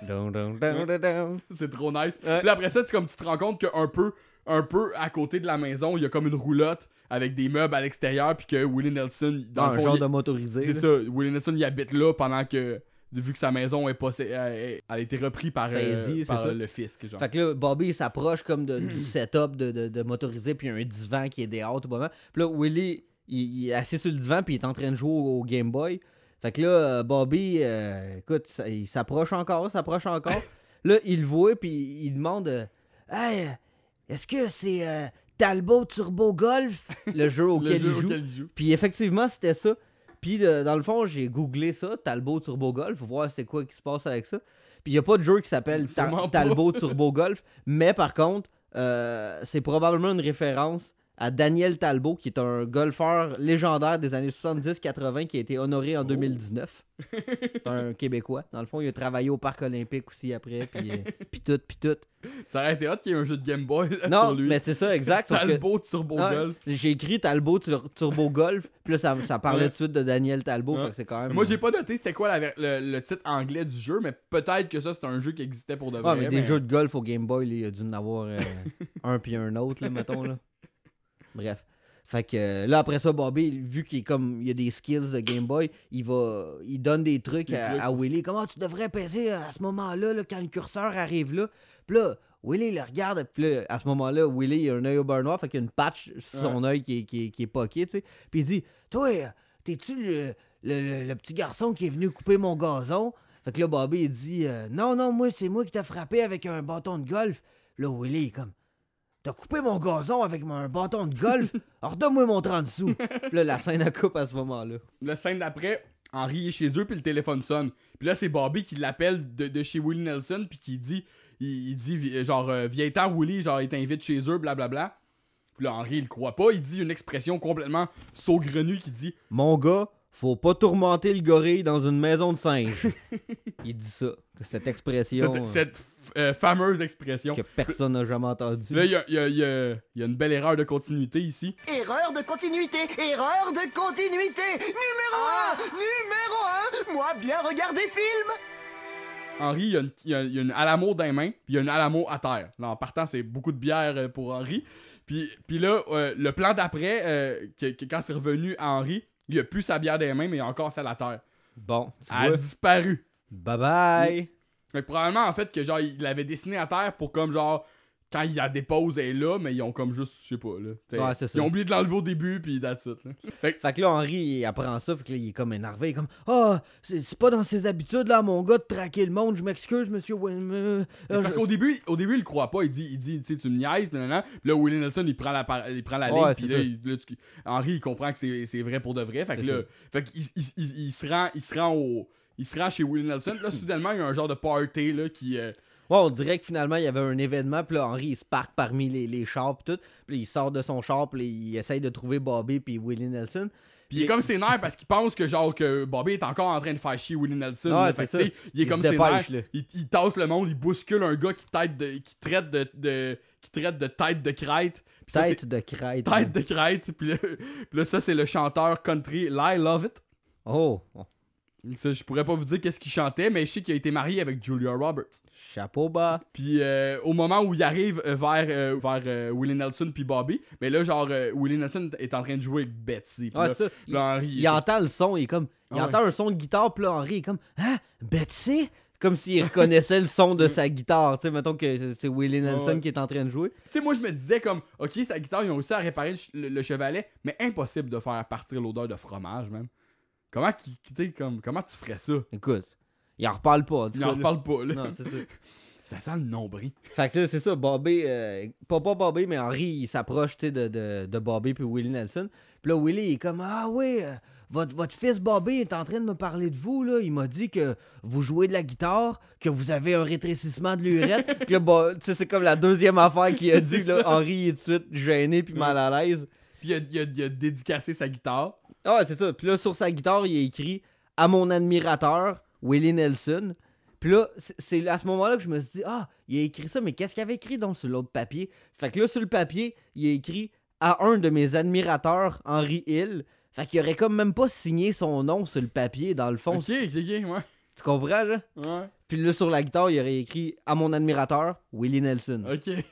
B: dun.
A: C'est trop nice.
B: Ouais.
A: Puis là, après ça, c'est comme tu te rends compte qu'un peu, un peu à côté de la maison, il y a comme une roulotte avec des meubles à l'extérieur, puis que Willie Nelson, dans le
B: un genre
A: il-
B: de motorisé.
A: c'est ça. Willie Nelson, il habite là pendant que, vu que sa maison est possé- euh, elle a été reprise par, euh,
B: Saisie,
A: par euh, le fisc, genre.
B: Fait que là, Bobby il s'approche comme de- du setup de, de, de motorisé, puis il y a un divan qui est dehors tout moment. Puis là, Willie, il, il est assis sur le divan, puis il est en train de jouer au, au Game Boy. Fait que là, Bobby, euh, écoute, il s'approche encore, s'approche encore. là, il le voit, puis il demande euh, Hey, est-ce que c'est euh, Talbot Turbo Golf? Le jeu auquel il joue. Puis effectivement, c'était ça. Puis euh, dans le fond, j'ai googlé ça, Talbot Turbo Golf, pour voir c'est quoi qui se passe avec ça. Puis il n'y a pas de jeu qui s'appelle Ta-. Talbot Turbo Golf, mais par contre, euh, c'est probablement une référence à Daniel Talbot, qui est un golfeur légendaire des années 70-80 qui a été honoré en
A: Oh.
B: 2019. c'est un Québécois. Dans le fond, il a travaillé au Parc olympique aussi après, puis, euh, puis tout, puis tout.
A: Ça aurait été hot qu'il y ait un jeu de Game Boy
B: Non,
A: sur lui.
B: mais c'est ça, exact. que-
A: Talbot Turbo Golf.
B: J'ai écrit Talbot Tur- Turbo Golf, puis là, ça, ça parlait
A: Ouais.
B: tout de suite de Daniel Talbot,
A: Ouais.
B: c'est quand même...
A: Moi, j'ai pas noté c'était quoi la le, le titre anglais du jeu, mais peut-être que ça, c'est un jeu qui existait pour de vrai.
B: Mais des jeux de golf au Game Boy, il y a dû en avoir euh, un puis un autre, là, mettons. Là. Bref. Fait que euh, là, après ça, Bobby, vu qu'il est comme il y a des skills de Game Boy, il va. Il donne des trucs
A: Des
B: à,
A: trucs.
B: à Willy. Comment tu devrais peser à ce moment-là, là, quand le curseur arrive là? Puis là, Willy le regarde, puis là, à ce moment-là, Willy il a un œil au beurre noir, fait qu'il a une patch sur son œil qui est, qui, est, qui est poqué, tu sais. Puis il dit Toi, t'es-tu le, le, le- le petit garçon qui est venu couper mon gazon Fait que là, Bobby, il dit euh, Non, non, moi, c'est moi qui t'ai frappé avec un bâton de golf. Là, Willy, il est comme T'as coupé mon gazon avec un bâton de golf? Alors donne-moi mon 30 sous. Puis là, la scène à coupe à ce moment-là.
A: La scène d'après, Henry est chez eux, puis le téléphone sonne. Puis là, c'est Bobby qui l'appelle de, de chez Willie Nelson, puis qui dit, il, il dit, genre, euh, viens-t'en, Willie, genre, il t'invite chez eux, blablabla. Puis là, Henry, il croit pas. Il dit une expression complètement saugrenue qui dit
B: Mon gars, faut pas tourmenter le gorille dans une maison de singe. il dit ça. Cette expression
A: cette,
B: euh,
A: cette euh, fameuse expression.
B: que personne n'a jamais entendue.
A: Là, il y a, il y a- il y a- il y a une belle erreur de continuité ici.
C: Erreur de continuité, erreur de continuité. Numéro 1, numéro 1. Moi, bien regarder film.
A: Henry, il y a une, il y a- il y a une Alamo dans les mains, puis il y a une Alamo à terre. Là, en partant, c'est beaucoup de bière euh, pour Henry. Puis, puis là, euh, le plan d'après, euh, que, que quand c'est revenu à Henry, il a plus sa bière les mains, mais il a encore celle à terre.
B: Bon,
A: Elle a disparu.
B: Bye bye.
A: Mais probablement, en fait, que genre, il l'avait dessiné à terre pour comme genre, quand il la dépose, elle est là, mais ils ont comme juste, je sais pas, là. T'sais,
B: Ouais, c'est ça.
A: Ils ont oublié de l'enlever au début, puis that's it, là. Fait que-
B: Fait que là, Henri, il apprend ça, fait que là, il est comme énervé, il est comme Ah, c'est c'est pas dans ses habitudes, là, mon gars, de traquer le monde, je m'excuse, monsieur euh, euh,
A: parce
B: je-
A: qu'au début, au début, il le croit pas. Il dit, il dit, tu sais, tu me niaises, nanana. Puis là, Willie Nelson, il prend la, par- il prend la
B: Ouais,
A: ligne, puis là,
B: ça.
A: il- là, tu- Henry, il comprend que c'est vrai pour de vrai. Fait que là, fait qu'il il, il- il se rend, il se rend au, il se rend chez Willie Nelson. Là, soudainement, il y a un genre de party, là, qui, euh,
B: Ouais, on dirait que finalement, il y avait un événement, puis là, Henri, il se parque parmi les, les chars, puis tout. Puis il sort de son char, puis il essaye de trouver Bobby puis Willie Nelson.
A: Puis il est comme sénère parce qu'il pense que genre que Bobby est encore en train de faire chier Willie Nelson. Fait que,
B: ça.
A: Il est
B: Il
A: comme
B: se dépêche,
A: sénère.
B: là.
A: Il, il tasse le monde, il bouscule un gars qui, tête de, qui traite de, de- qui traite de tête de crête. Ça,
B: Tête de crête.
A: tête de crête. Puis là, ça, c'est le chanteur country Lie Love It.
B: Oh,
A: Ça, je pourrais pas vous dire qu'est-ce qu'il chantait, mais je sais qu'il a été marié avec Julia Roberts.
B: chapeau bas.
A: Puis euh, au moment où il arrive euh, vers, euh, vers euh, Willie Nelson puis Bobby, mais là, genre, Willie Nelson est en train de jouer avec Betsy.
B: Ouais,
A: là,
B: ça.
A: là, Henry,
B: Il entend le son, il est comme. Il
A: Ah
B: entend un son de guitare, puis là, Henri est comme Hein Betsy? Comme s'il reconnaissait le son de sa guitare. Tu sais, mettons que c'est- Willie Nelson
A: ouais.
B: qui est en train de jouer.
A: Tu sais, moi, je me disais comme, ok, sa guitare, ils ont réussi à réparer le, ch- le- le chevalet, mais impossible de faire partir l'odeur de fromage, même. Comment, qui- comme, comment tu ferais ça?
B: Écoute, il en reparle pas.
A: Il en reparle pas, là.
B: Non, c'est ça.
A: Ça sent le nombril.
B: Fait que là, c'est ça, Bobby, euh, pas, pas Bobby, mais Henri, il s'approche, de, de, de Bobby puis Willie Nelson. Puis là, Willie, il est comme, ah oui, euh, votre, votre fils Bobby est en train de me parler de vous, là. Il m'a dit que vous jouez de la guitare, que vous avez un rétrécissement de l'urètre. puis là, bah, c'est comme la deuxième affaire qu'il a dit, là. Henri est tout de suite gêné puis mal à l'aise.
A: Puis il a, il a- il a dédicacé sa guitare.
B: Ah ouais, c'est ça. Puis là, sur sa guitare, il a écrit « À mon admirateur, Willie Nelson ». Puis là, c'est- à ce moment-là que je me suis dit « Ah, il a écrit ça, mais qu'est-ce qu'il avait écrit donc sur l'autre papier? » Fait que là, sur le papier, il a écrit « À un de mes admirateurs, Henry Hill ». Fait qu'il aurait comme même pas signé son nom sur le papier, dans le fond.
A: Ok, ok, ok, ouais.
B: Tu comprends, là?
A: Ouais,
B: Puis là, sur la guitare, il aurait écrit « À mon admirateur, Willie Nelson
A: ok.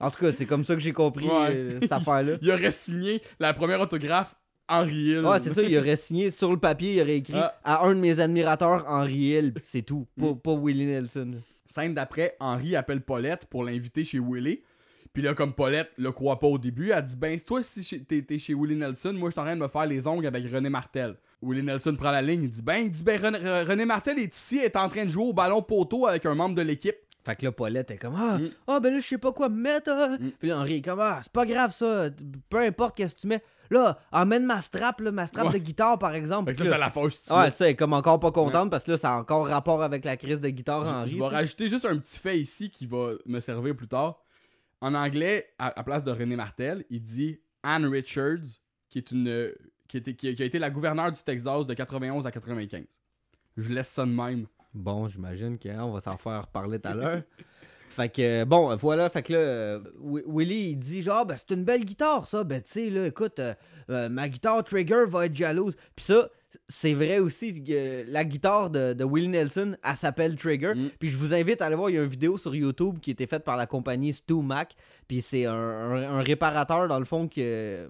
B: En tout cas, c'est comme ça que j'ai compris
A: Ouais.
B: euh, cette affaire-là.
A: Il aurait signé la première autographe Henry Hill.
B: Ouais, c'est ça, il aurait signé sur le papier, il aurait écrit
A: Ah.
B: à un de mes admirateurs, Henry Hill. C'est tout, pas,
A: Mm.
B: pas Willie Nelson.
A: Scène d'après, Henry appelle Paulette pour l'inviter chez Willie. Puis là, comme Paulette le croit pas au début, elle dit Ben, toi, si t'es chez Willie Nelson, moi, je suis en train de me faire les ongles avec René Martel. Willie Nelson prend la ligne, il dit Ben, il dit Ben, René, Re- René Martel est ici, est en train de jouer au ballon poteau avec un membre de l'équipe.
B: Fait que là, Paulette est comme Ah,
A: Mm.
B: ah, ben là, je sais pas quoi mettre. ah. Puis là, Henry est comme Ah, c'est pas grave ça, peu importe qu'est-ce que tu mets. Là, emmène ma strap, là, ma strap
A: Ouais.
B: de guitare par exemple.
A: Fait que ça, ça la de
B: Ouais, ça, elle est comme encore pas contente parce que là, ça a encore rapport avec la crise de guitare, Henry.
A: Je vais rajouter juste un petit fait ici qui va me servir plus tard. En anglais, à, à place de René Martel, il dit Anne Richards, qui est une qui, était- qui a- qui a été la gouverneure du Texas de 91 à 95. Je laisse ça de même.
B: Bon, j'imagine qu'on va s'en faire reparler tout à l'heure. Fait que, bon, voilà, fait que là, Wi- Willie, il dit genre, ben, c'est une belle guitare, ça. Ben, tu sais, là, écoute, euh, euh, ma guitare Trigger va être jalouse. Puis ça, c'est vrai aussi que la guitare de, de Willie Nelson, elle s'appelle Trigger.
A: Mm.
B: Puis je vous invite à aller voir, il y a une vidéo sur YouTube qui a été faite par la compagnie Stu Mac. Puis c'est un, un- un réparateur, dans le fond, que,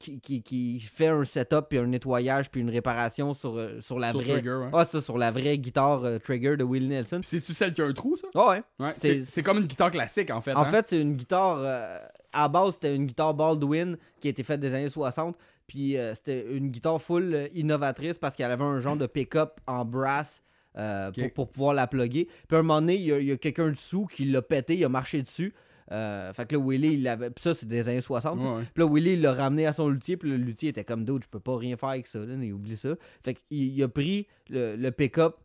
B: qui, qui, qui fait un setup, puis un nettoyage, puis une réparation sur, euh, sur la
A: Sur
B: vraie...
A: Trigger, ouais.
B: Ah, ça, sur la vraie guitare euh, Trigger de Willie Nelson.
A: Puis c'est-tu celle qui a un trou, ça?
B: Ah ouais.
A: Ouais.
B: C'est-
A: C'est c'est comme une guitare classique, en fait.
B: En
A: hein?
B: fait, c'est une guitare. euh, à base, c'était une guitare Baldwin qui a été faite des années 60. Puis euh, c'était une guitare full innovatrice parce qu'elle avait un genre de pick-up en brass pour, pour pouvoir la plugger. Puis à un moment donné, il y a, il y a quelqu'un dessous qui l'a pété, il a marché dessus. Euh, fait que là, Willie, il l'avait. Puis ça, c'est des années 60.
A: Ouais, ouais.
B: Puis là, Willie, il l'a ramené à son luthier. Puis le luthier était comme d'autres, je peux pas rien faire avec ça. Là, il oublie ça. Fait qu'il il a pris le, le pick-up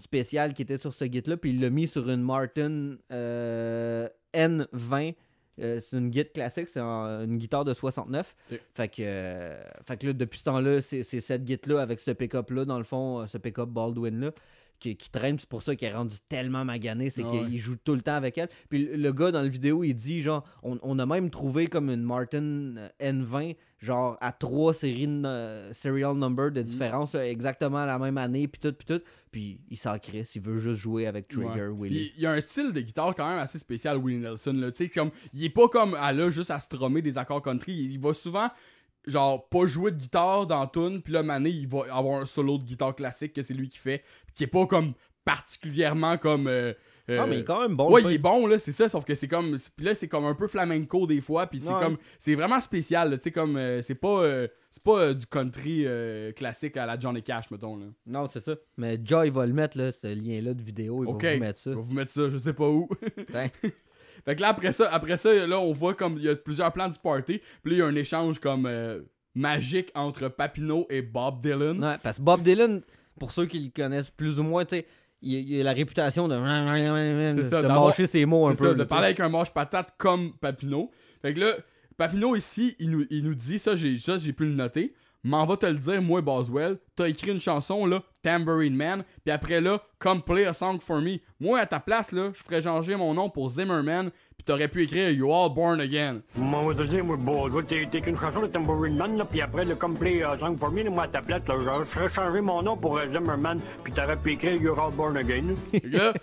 B: spécial qui était sur ce git-là. Puis il l'a mis sur une Martin euh, N20. Euh, c'est une guitare classique, c'est une guitare de 69.
A: Ok.
B: Fait que, euh, fait que là, depuis ce temps-là, c'est cette guitare-là avec ce pick-up-là, dans le fond, ce pick-up Baldwin-là, qui, qui traîne. C'est pour ça qu'il est rendu tellement magané, c'est
A: Ah
B: qu'il
A: ouais.
B: joue tout le temps avec elle. Puis le- gars dans la vidéo, il dit genre, on, on a même trouvé comme une Martin euh, N20, genre à trois séries de no- serial number
A: Mm.
B: de différence, là, exactement la même année, puis tout, puis tout. Puis il s'en crisse, il veut juste jouer avec Trigger,
A: Ouais.
B: Willie.
A: Il, y a un style de guitare quand même assez spécial, Willie Nelson. Là. Tu sais, Comme, il est pas comme à là juste à strummer des accords country. Il, il va souvent, genre, pas jouer de guitare dans tune, puis là, Mané, il va avoir un solo de guitare classique que c'est lui qui fait, qui est pas comme particulièrement comme. euh, euh,
B: Ah, mais il est quand même bon.
A: ouais, il est bon là, c'est ça, sauf que c'est comme puis là c'est comme un peu flamenco des fois, puis c'est
B: Ouais.
A: comme c'est vraiment spécial, là, tu sais comme euh, c'est pas euh, c'est pas du country classique à la Johnny Cash mettons là.
B: Non, c'est ça. Mais Joy va le mettre, là, ce lien-là de vidéo. Il va vous mettre ça.
A: Je vais vous mettre ça, je sais pas où. Fait que là, après ça, après ça, là, on voit comme il y a plusieurs plans du party. Puis là, il y a un échange comme euh, magique entre Papineau et Bob Dylan.
B: Ouais, parce que Bob Dylan, pour ceux qui le connaissent plus ou moins, tu sais, il, il a la réputation de,
A: ça,
B: de mâcher ses mots un peu.
A: ça, de parler avec un manche-patate comme Papineau. Fait que là, Papineau ici, il nous, il nous dit, ça j'ai, ça, j'ai pu le noter. M'en va te le dire, moi, Boswell. T'as écrit une chanson, là, Tambourine Man. Puis après, là, Come Play a Song for Me. Moi, à ta place, là, je ferais changer mon nom pour Zimmerman. Puis t'aurais pu écrire You All Born Again.
H: On va te dire, moi, t'es t'es qu'une chanson de Tambourine Man, là, puis après, le Complete uh, Song for Me, là, moi, à ta place, là, je serais changé mon nom pour euh, Zimmerman, puis t'aurais pu écrire You're All Born Again.
A: Là,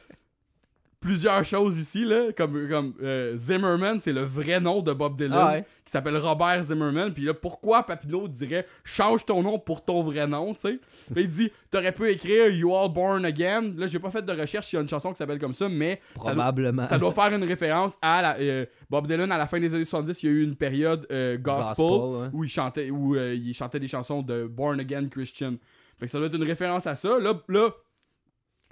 A: plusieurs choses ici, là, comme, comme euh, Zimmerman, c'est le vrai nom de Bob Dylan,
B: Ah ouais.
A: qui s'appelle Robert Zimmerman. Puis là, pourquoi Papineau dirait change ton nom pour ton vrai nom, tu sais? Puis il dit, t'aurais pu écrire You All Born Again. Là, j'ai pas fait de recherche s'il y a une chanson qui s'appelle comme ça, mais ça doit,
B: Probablement.
A: ça doit faire une référence à la, euh, Bob Dylan à la fin des années 70. Il y a eu une période euh, gospel,
B: Gospel, ouais.
A: où il chantait, où il chantait des chansons de Born Again Christian. Fait que ça doit être une référence à ça. Là, là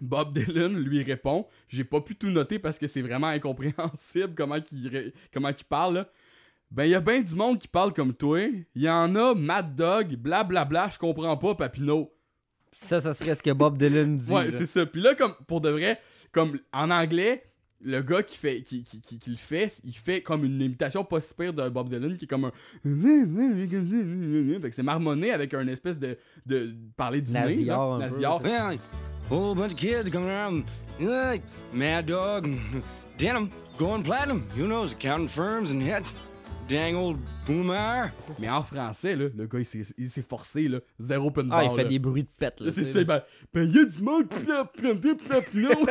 A: Bob Dylan lui répond J'ai pas pu tout noter parce que c'est vraiment incompréhensible comment il, ré- comment parle. là. Ben, il y a bien du monde qui parle comme toi. Il y en a, Mad Dog, blablabla, je comprends pas, Papineau.
B: Ça, ça serait ce que Bob Dylan dit.
A: Ouais, c'est ça. Puis là, comme, pour de vrai, comme en anglais, le gars qui fait qui, qui, qui, qui le fait, il fait comme une imitation pas si pire de Bob Dylan qui est comme un fait que c'est marmonné avec un espèce de de, parler du nez
B: un peu,
H: Whole bunch of kids coming around, like Mad Dog, and Denim, going platinum. You know, accounting firms and that dang old Boomer.
A: Mais en français là, le gars il s'est il s'est forcé là, zéro open
B: Ah, il fait
A: là.
B: des bruits de pète, là.
A: C'est ben, ben y a du monde qui fait plein de Papineau.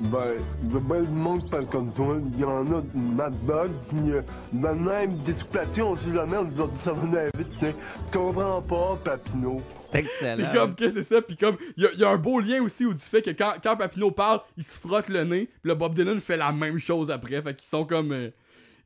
D: Ben, le ben du monde parle comme toi. Il y en a de Mad Dog, puis euh, dans le même détuplation, on sait jamais, on nous a dit ça venait vite, tu sais. Tu comprends pas, Papineau.
B: C'est excellent.
A: C'est comme que c'est ça, puis comme il y, a- y a un beau lien aussi où du fait que quand, quand Papineau parle, il se frotte le nez, puis le Bob Dylan fait la même chose après, fait qu'ils sont comme euh,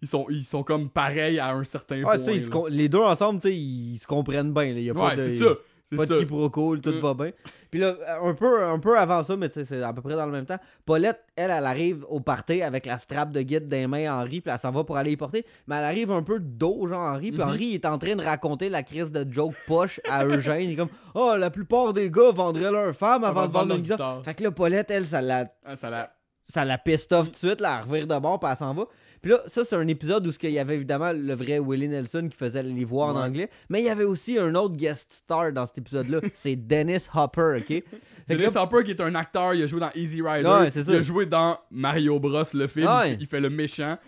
A: ils sont ils sont comme pareils à un certain
B: Ouais,
A: point.
B: se les deux ensemble, ils se comprennent bien. Il y a pas
A: Ouais,
B: de,
A: c'est ça.
B: Pas
A: ça.
B: de quiproquo, tout
A: Mm.
B: va bien. Puis là, un peu, un peu avant ça, mais tu sais, c'est à peu près dans le même temps, Paulette, elle, elle arrive au party avec la strap de guide des mains à Henri, puis elle s'en va pour aller y porter. Mais elle arrive un peu dos, genre Henri, puis
A: Mhm.
B: Henri est en train de raconter la crise de joke poche à Eugène. Il est comme Oh, la plupart des gars vendraient leur femme avant, de vendre une guitare. Fait que là, Paulette, elle, ça la
A: Ah, ça l'a.
B: ça la piste off tout de suite, elle revire de bord, puis elle s'en va. Puis là, ça, c'est un épisode où il y avait évidemment le vrai Willie Nelson qui faisait les voix en anglais, mais il y avait aussi un autre guest star dans cet épisode-là, c'est Dennis Hopper, OK?
A: Dennis
B: là-
A: Hopper qui est un acteur, il a joué dans Easy Rider,
B: Ouais,
A: il a joué dans Mario Bros le film,
B: Ouais.
A: il fait le méchant.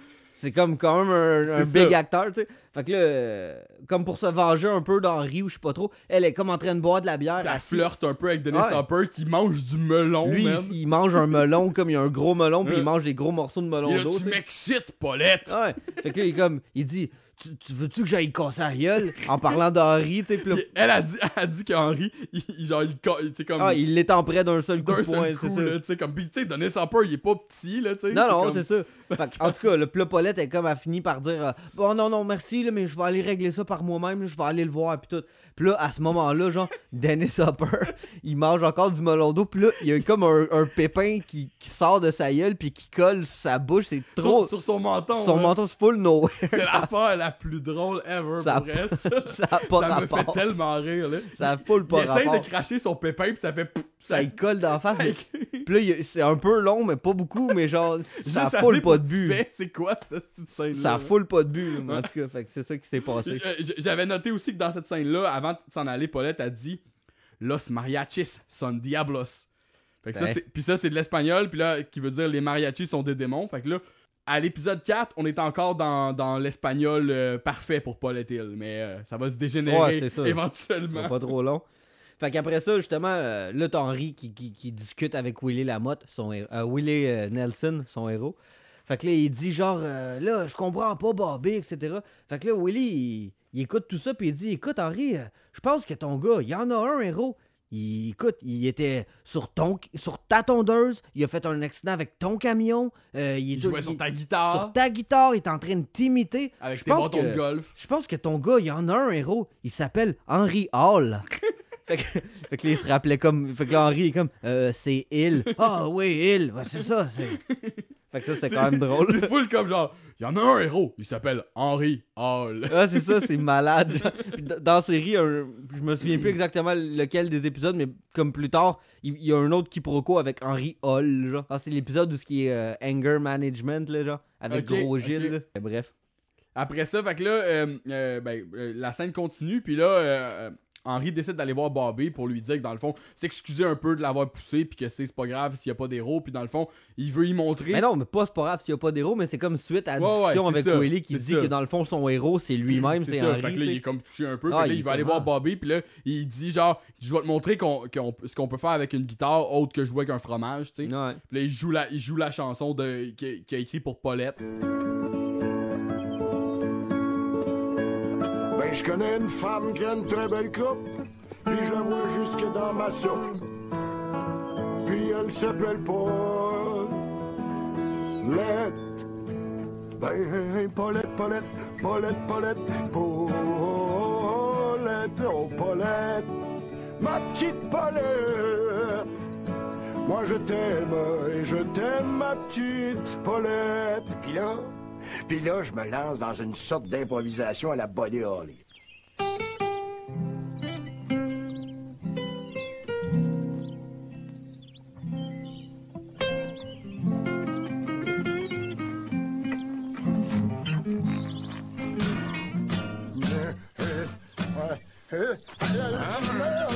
B: C'est comme quand même un, big acteur, tu sais. Fait que là, euh, comme pour se venger un peu d'Henri ou je sais pas trop, elle est comme en train de boire de la bière.
A: Elle
B: assise.
A: flirte un peu avec Dennis
B: Ouais.
A: Hopper qui mange du melon,
B: Lui, il, il mange un melon comme il y a un gros melon, puis il mange des gros morceaux de melon d'eau.
A: tu m'excites, Paulette.
B: Ouais. Fait que là, il comme, il dit, tu, tu veux-tu que j'aille casser la gueule en parlant d'Henri, tu sais. là-
A: elle a dit, elle a dit qu'Henri, il, il- genre, il, sais, comme.
B: Ah, il l'étend près d'un seul coup de poing,
A: seul
B: c'est ça.
A: tu sais, comme. Tu sais, Hopper, il est pas petit, là, tu sais.
B: Non, non,
A: comme-
B: c'est ça. Fait en tout cas, le est comme, a fini par dire euh, Bon, non, non, merci, là, mais je vais aller régler ça par moi-même, je vais aller le voir, puis tout. Puis là, à ce moment-là, genre, Dennis Hopper, il mange encore du melon d'eau, puis là, il y a comme un, un pépin qui, qui sort de sa gueule, puis qui colle sa bouche, c'est trop.
A: Sur, sur son menton.
B: son
A: là.
B: menton, c'est full nowhere.
A: C'est l'affaire la plus drôle ever,
B: Ça
A: pour vrai. Ça,
B: ça a pas
A: ça me fait tellement rire, là.
B: Ça a full
A: Il
B: pas
A: essaye
B: rapport.
A: de cracher son pépin, puis ça fait. pouf,
B: Ça y colle d'en face.
A: ça
B: mais- Puis là, il c'est un peu long, mais pas beaucoup, mais genre, ça foule pas de but.
A: C'est quoi cette scène-là?
B: Ça foule pas de but, en tout cas, fait que c'est ça qui s'est passé.
A: Euh, J'avais noté aussi que dans cette scène-là, avant de s'en aller, Paulette a dit Los mariachis son diablos. Fait que ça,
B: Ben.
A: puis ça, c'est de l'espagnol, puis là, qui veut dire les mariachis sont des démons. Fait que là, à l'épisode 4, on est encore dans, dans l'espagnol euh, parfait pour Paulette Hill, mais euh, ça va se dégénérer
B: Ouais, ça.
A: Éventuellement.
B: pas trop long. Fait qu'après ça, justement, euh, là, t'as Henri qui, qui, qui discute avec Willie Lamotte, son euh, Willie Nelson, son héros. Fait que là, il dit genre, là, je comprends pas Bobby, etc. Fait que là, Willie, il, il écoute tout ça, puis il dit, écoute, Henri, euh, je pense que ton gars, il y en a un héros. Il, écoute, il était sur ton, sur ta tondeuse, il a fait un accident avec ton camion, euh, il,
A: Il jouait
B: il-
A: sur ta guitare,
B: sur ta guitare, il est en train de t'imiter.
A: avec
B: Je
A: tes
B: pense
A: bâtons
B: que-
A: de golf.
B: Je pense que ton gars, il y en a un héros. Il s'appelle Henry Hall. fait, que, fait que là, il se rappelait comme. Fait que là, Henry est comme. Euh, c'est Hill. Ah oui, Hill. Ouais, c'est ça. c'est- Fait que ça, c'était quand même drôle.
A: C'est full comme genre, il y en a un héros, il s'appelle Henry Hall.
B: Ah, c'est ça, c'est malade. Puis dans la série, un- je me souviens plus exactement lequel des épisodes, mais comme plus tard, il il y, a un autre quiproquo avec Henry Hall. Genre. Ah, c'est l'épisode où ce qui est euh, anger management, là, genre, avec Gros Gilles. Bref.
A: Après ça, fait que là, euh, euh, ben, la scène continue, puis là, Henry décide d'aller voir Bobby pour lui dire que dans le fond, s'excuser un peu de l'avoir poussé, puis que c'est pas grave s'il y a pas d'héros, puis dans le fond, il veut y montrer.
B: Mais non, mais pas, c'est pas grave s'il n'y a pas d'héros, mais c'est comme suite à la
A: Ouais,
B: discussion avec
A: ça,
B: Willy qui dit
A: ça.
B: que dans le fond, son héros, c'est lui-même, c'est Henry.
A: fait que là, il est comme touché un peu,
B: Ah,
A: puis là,
B: il
A: il va aller voir. Bobby, puis là, il dit genre, je vais te montrer qu'on, qu'on- ce qu'on peut faire avec une guitare autre que jouer avec un fromage, tu sais.
B: Ouais.
A: Puis là, il joue la, il joue la chanson de, qu'il qu'il a écrit pour Paulette.
D: Je connais une femme qui a une très belle coupe, puis je la vois jusque dans ma soupe. Puis elle s'appelle Paulette. Ben, Paulette, Paulette, Paulette, Paulette, Paulette, oh Paulette, ma petite Paulette. Moi je t'aime et je t'aime ma petite Paulette. Puis
C: Puis là, je me lance dans une sorte d'improvisation à la Buddy Holly.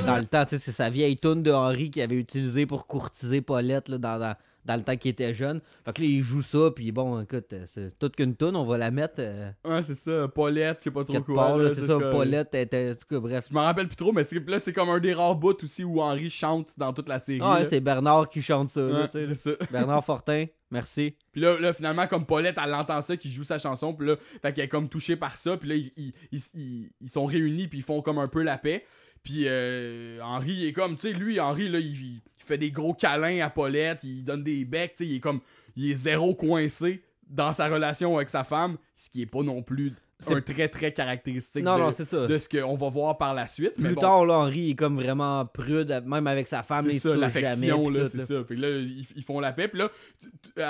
B: Dans le temps, c'est sa vieille toune de Henry qu'il avait utilisée pour courtiser Paulette là, dans, dans, dans le temps qu'il était jeune. Fait que là, il joue ça, puis bon, écoute, euh, c'est toute qu'une toune, on va la mettre. Euh,
A: Ouais, c'est ça. Paulette, je sais pas trop quoi.
B: là,
A: là,
B: c'est ça,
A: que-
B: Paulette était. En tout cas, bref.
A: Je m'en rappelle plus trop, mais c'est- là, c'est comme un des rares bouts aussi où Henri chante dans toute la série.
B: Ah, ouais,
A: là.
B: c'est Bernard qui chante ça. là,
A: Ouais, c'est ça.
B: Bernard Fortin, merci.
A: Puis là, là, finalement, comme Paulette, elle entend ça, qu'il joue sa chanson, puis là, fait qu'elle est comme touchée par ça, puis là, ils, ils, ils, ils- ils sont réunis, puis ils font comme un peu la paix. Puis euh, Henri, est comme, tu sais, lui, Henri, là, il fait des gros câlins à Paulette, il donne des becs, tu sais, il est comme, il est zéro coincé dans sa relation avec sa femme, ce qui est pas non plus
B: C'est-
A: un très, très caractéristique
B: Non,
A: de,
B: non, ça.
A: de ce qu'on va voir par la suite. mais
B: Plus
A: bon.
B: tard, là, Henri est comme vraiment prude, même avec sa femme, il
A: ça,
B: se jamais.
A: là, c'est ça. Puis là, ils, ils font la paix. Puis là,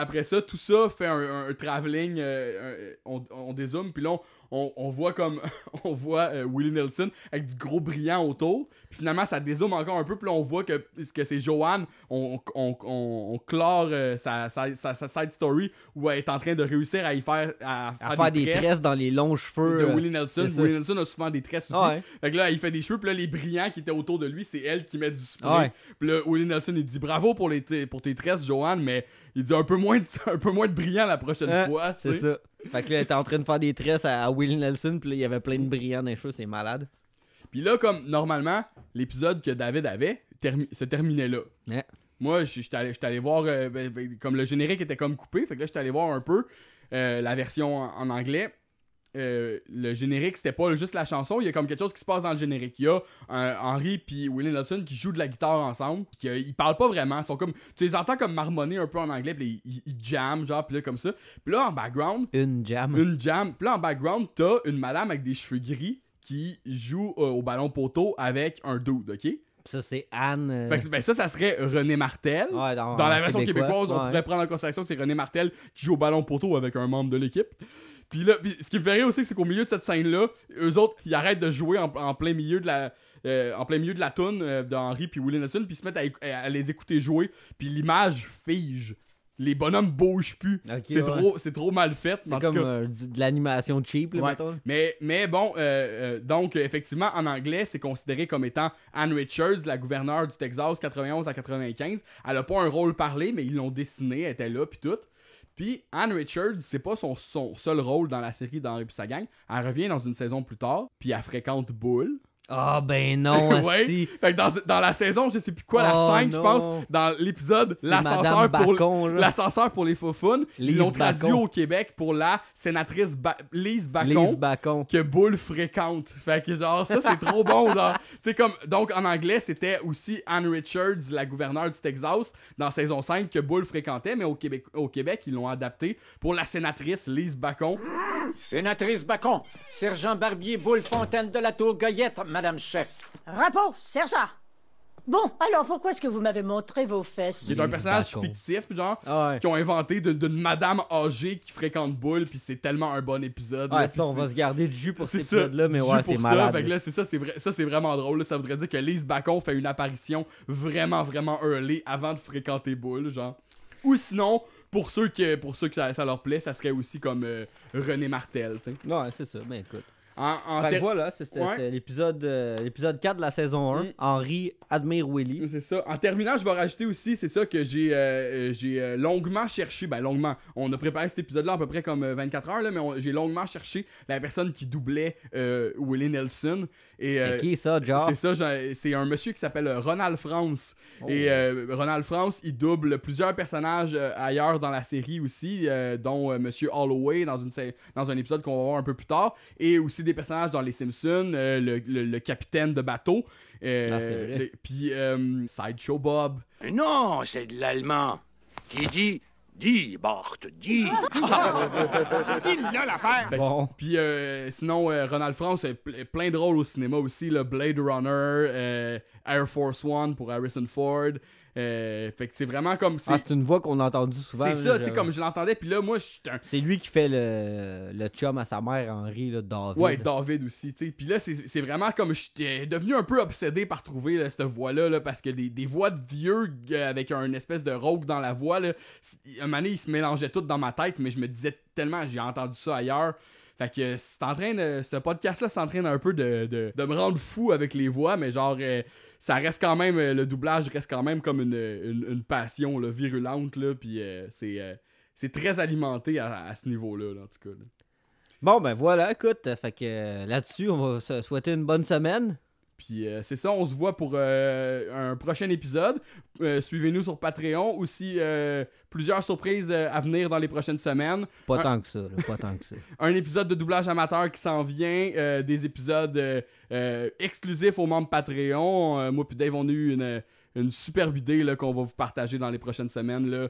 A: après ça, tout ça fait un, un travelling. euh, on, on dézoome. Puis là, on, on- on voit comme. on voit euh, Willie Nelson avec du gros brillant autour. Puis finalement, ça dézoome encore un peu. Puis là, on voit que, que c'est Joanne. On, on, on, on clore euh, sa, sa, sa- sa side story où elle est en train de réussir à y faire. À faire,
B: À faire des tresses dans les longs cheveux.
A: de
B: euh,
A: Willie Nelson. Willie Nelson a souvent des tresses aussi.
B: Ah ouais.
A: Fait que là, il fait des cheveux, puis là, les brillants qui étaient autour de lui, c'est elle qui met du spray.
B: Ah ouais.
A: Puis là, Willie Nelson, il dit bravo pour, les pour tes tresses, Joanne, mais il dit un peu moins de, un peu moins de brillant la prochaine
B: Hein,
A: fois.
B: C'est ça. Fait que là, elle était en train de faire des tresses à, à Willie Nelson, puis là, il y avait plein de brillants dans les cheveux, c'est malade.
A: Puis là, comme normalement, l'épisode que David avait termi- se terminait là.
B: Ouais.
A: Moi, je- j'étais allé, allé voir, euh, ben, ben, comme le générique était comme coupé, fait que là, j'étais allé voir un peu euh, la version en, en anglais. Euh, le générique, c'était pas juste la chanson, il y a comme quelque chose qui se passe dans le générique. Il y a euh, Henry puis Willie Nelson qui jouent de la guitare ensemble, qui, euh, ils parlent pas vraiment, ils sont comme, tu les entends comme marmonner un peu en anglais, puis ils, ils, jamment, genre, puis là, comme ça. Puis là, en background,
B: Une jam.
A: une jam. Puis là, en background, t'as une madame avec des cheveux gris qui joue euh, au ballon poteau avec un dude, ok?
B: Ça, c'est Anne. euh,
A: Fait que, ben, ça, ça serait René Martel.
B: ouais, dans,
A: Dans la version
B: québécois,
A: québécoise, on pourrait prendre en considération c'est René Martel qui joue au ballon poteau avec un membre de l'équipe. Puis là, puis ce qui me fait rire aussi, c'est qu'au milieu de cette scène-là, eux autres, ils arrêtent de jouer en, en plein milieu de la, euh, en plein milieu de la toune euh, d'Henry puis Willie Nelson, puis ils se mettent à, les écouter jouer, puis l'image fige. Les bonhommes bougent plus. C'est
B: ouais.
A: trop, c'est trop mal fait.
B: C'est comme euh, de l'animation cheap, là,
A: Ouais. Mais, mais bon, euh, euh, donc effectivement, en anglais, c'est considéré comme étant Ann Richards, la gouverneure du Texas 91 à 95. Elle a pas un rôle parlé, mais ils l'ont dessiné, elle était là, puis tout. Puis Ann Richards, c'est pas son, son seul rôle dans la série d'Henri et sa gang. Elle revient dans une saison plus tard, puis elle fréquente Bull.
B: Ah, ben non,
A: ouais. Fait que dans, dans la saison, je sais plus quoi, la
B: Oh,
A: 5, je
B: non.
A: pense, dans l'épisode
B: C'est
A: L'ascenseur pour,
B: Bacon,
A: l'ascenseur pour les faufounes, ils
B: Lise
A: l'ont traduit
B: Bacon.
A: au Québec pour la sénatrice Ba- Lise Bacon
B: Lise Bacon.
A: que Bull fréquente. Fait que genre ça c'est trop bon genre. Sais comme donc en anglais c'était aussi Ann Richards la gouverneure du Texas dans saison 5 que Bull fréquentait mais au Québec au Québec ils l'ont adapté pour la sénatrice Lise Bacon.
J: Sénatrice Bacon, sergent Barbier Boule Fontaine de la Tour Goyette, Madame Chef.
K: Rapport, sergent. Bon, alors pourquoi est-ce que vous m'avez montré vos fesses?
A: C'est un personnage
B: Bacon.
A: fictif genre
B: Ah ouais.
A: qu'ils ont inventé de- d'une madame âgée qui fréquente Bull puis c'est tellement un bon épisode. là,
B: Ouais,
A: puis
B: ça, on va se garder du jus pour
A: C'est
B: cet
A: ça,
B: épisode-là, mais ouais, c'est
A: ça.
B: malade.
A: Fait que là, c'est ça, c'est vrai, ça c'est vraiment drôle. là. Ça voudrait dire que Lise Bacon fait une apparition vraiment, vraiment early avant de fréquenter Bull, genre. Ou sinon, pour ceux que, pour ceux que ça, ça leur plaît, ça serait aussi comme euh, René Martel, tu sais.
B: Ouais, c'est ça. Ben écoute.
A: En, en
B: Fait que voilà, c'était
A: Ouais.
B: l'épisode euh, l'épisode 4 de la saison 1.
A: Mm.
B: Henri admire Willy.
A: C'est ça. En terminant, je vais rajouter aussi, c'est ça que j'ai euh, euh, j'ai longuement cherché. Ben, longuement. On a préparé cet épisode-là à peu près comme euh, 24 heures, là, mais j'ai longuement cherché la personne qui doublait euh, Willie Nelson. Et,
B: qui ça, genre?
A: C'est ça, c'est un monsieur qui s'appelle Ronald France.
B: Oh.
A: Et Ronald France, il double plusieurs personnages ailleurs dans la série aussi, dont Monsieur Holloway dans, une, dans un épisode qu'on va voir un peu plus tard, et aussi des personnages dans Les Simpsons, euh, le, le- le capitaine de bateau, euh,
B: Ah,
A: puis euh, Sideshow Bob.
L: Non, c'est de l'allemand. Qui dit Dis, Bart, dis. Il a l'affaire.
B: Bon.
A: Puis euh, sinon, euh, Ronald France a ple- plein de rôles au cinéma aussi, le Blade Runner, euh, Air Force One pour Harrison Ford. Euh, fait que c'est vraiment comme.
B: Ah, c'est une voix qu'on a entendue souvent.
A: C'est ça, tu sais, comme je l'entendais, puis là, moi, je suis un.
B: C'est lui qui fait le, le chum à sa mère, Henri, là, David.
A: Ouais, David aussi, tu sais. Puis là, c'est c'est vraiment comme j'étais devenu un peu obsédé par trouver là, cette voix-là, là, parce que des, des voix de vieux euh, avec un espèce de rogue dans la voix, là, un moment donné, ils se mélangeaient toutes dans ma tête, mais je me disais tellement, j'ai entendu ça ailleurs. Fait que c'est en train de. Ce podcast-là, c'est en train un peu de, de, de me rendre fou avec les voix, mais genre, euh, ça reste quand même. euh, le doublage reste quand même comme une, une, une passion là, virulente, là, puis euh, c'est. euh, c'est très alimenté à, à ce niveau-là, là, en tout cas. là.
B: Bon, ben voilà, écoute, fait que là-dessus, on va se souhaiter une bonne semaine.
A: Puis euh, c'est ça, on se voit pour euh, un prochain épisode. Euh, Suivez-nous sur Patreon. Aussi, plusieurs surprises euh, à venir dans les prochaines semaines.
B: Pas
A: Un-
B: tant que ça, là, pas tant que ça.
A: un épisode de doublage amateur qui s'en vient, euh, des épisodes euh, exclusifs aux membres Patreon. Moi puis Dave, on a eu une, une superbe idée qu'on va vous partager dans les prochaines semaines. Là.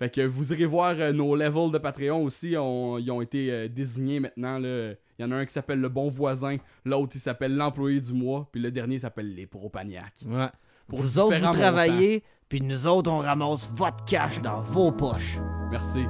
A: Fait que vous irez voir nos levels de Patreon aussi, on- ils ont été désignés maintenant. là. Il y en a un qui s'appelle le bon voisin, l'autre il s'appelle l'employé du mois, puis le dernier s'appelle les propaniacs.
B: Ouais.
A: Pour
B: vous autres, vous travaillez, puis nous autres, on ramasse votre cash dans vos poches.
A: Merci.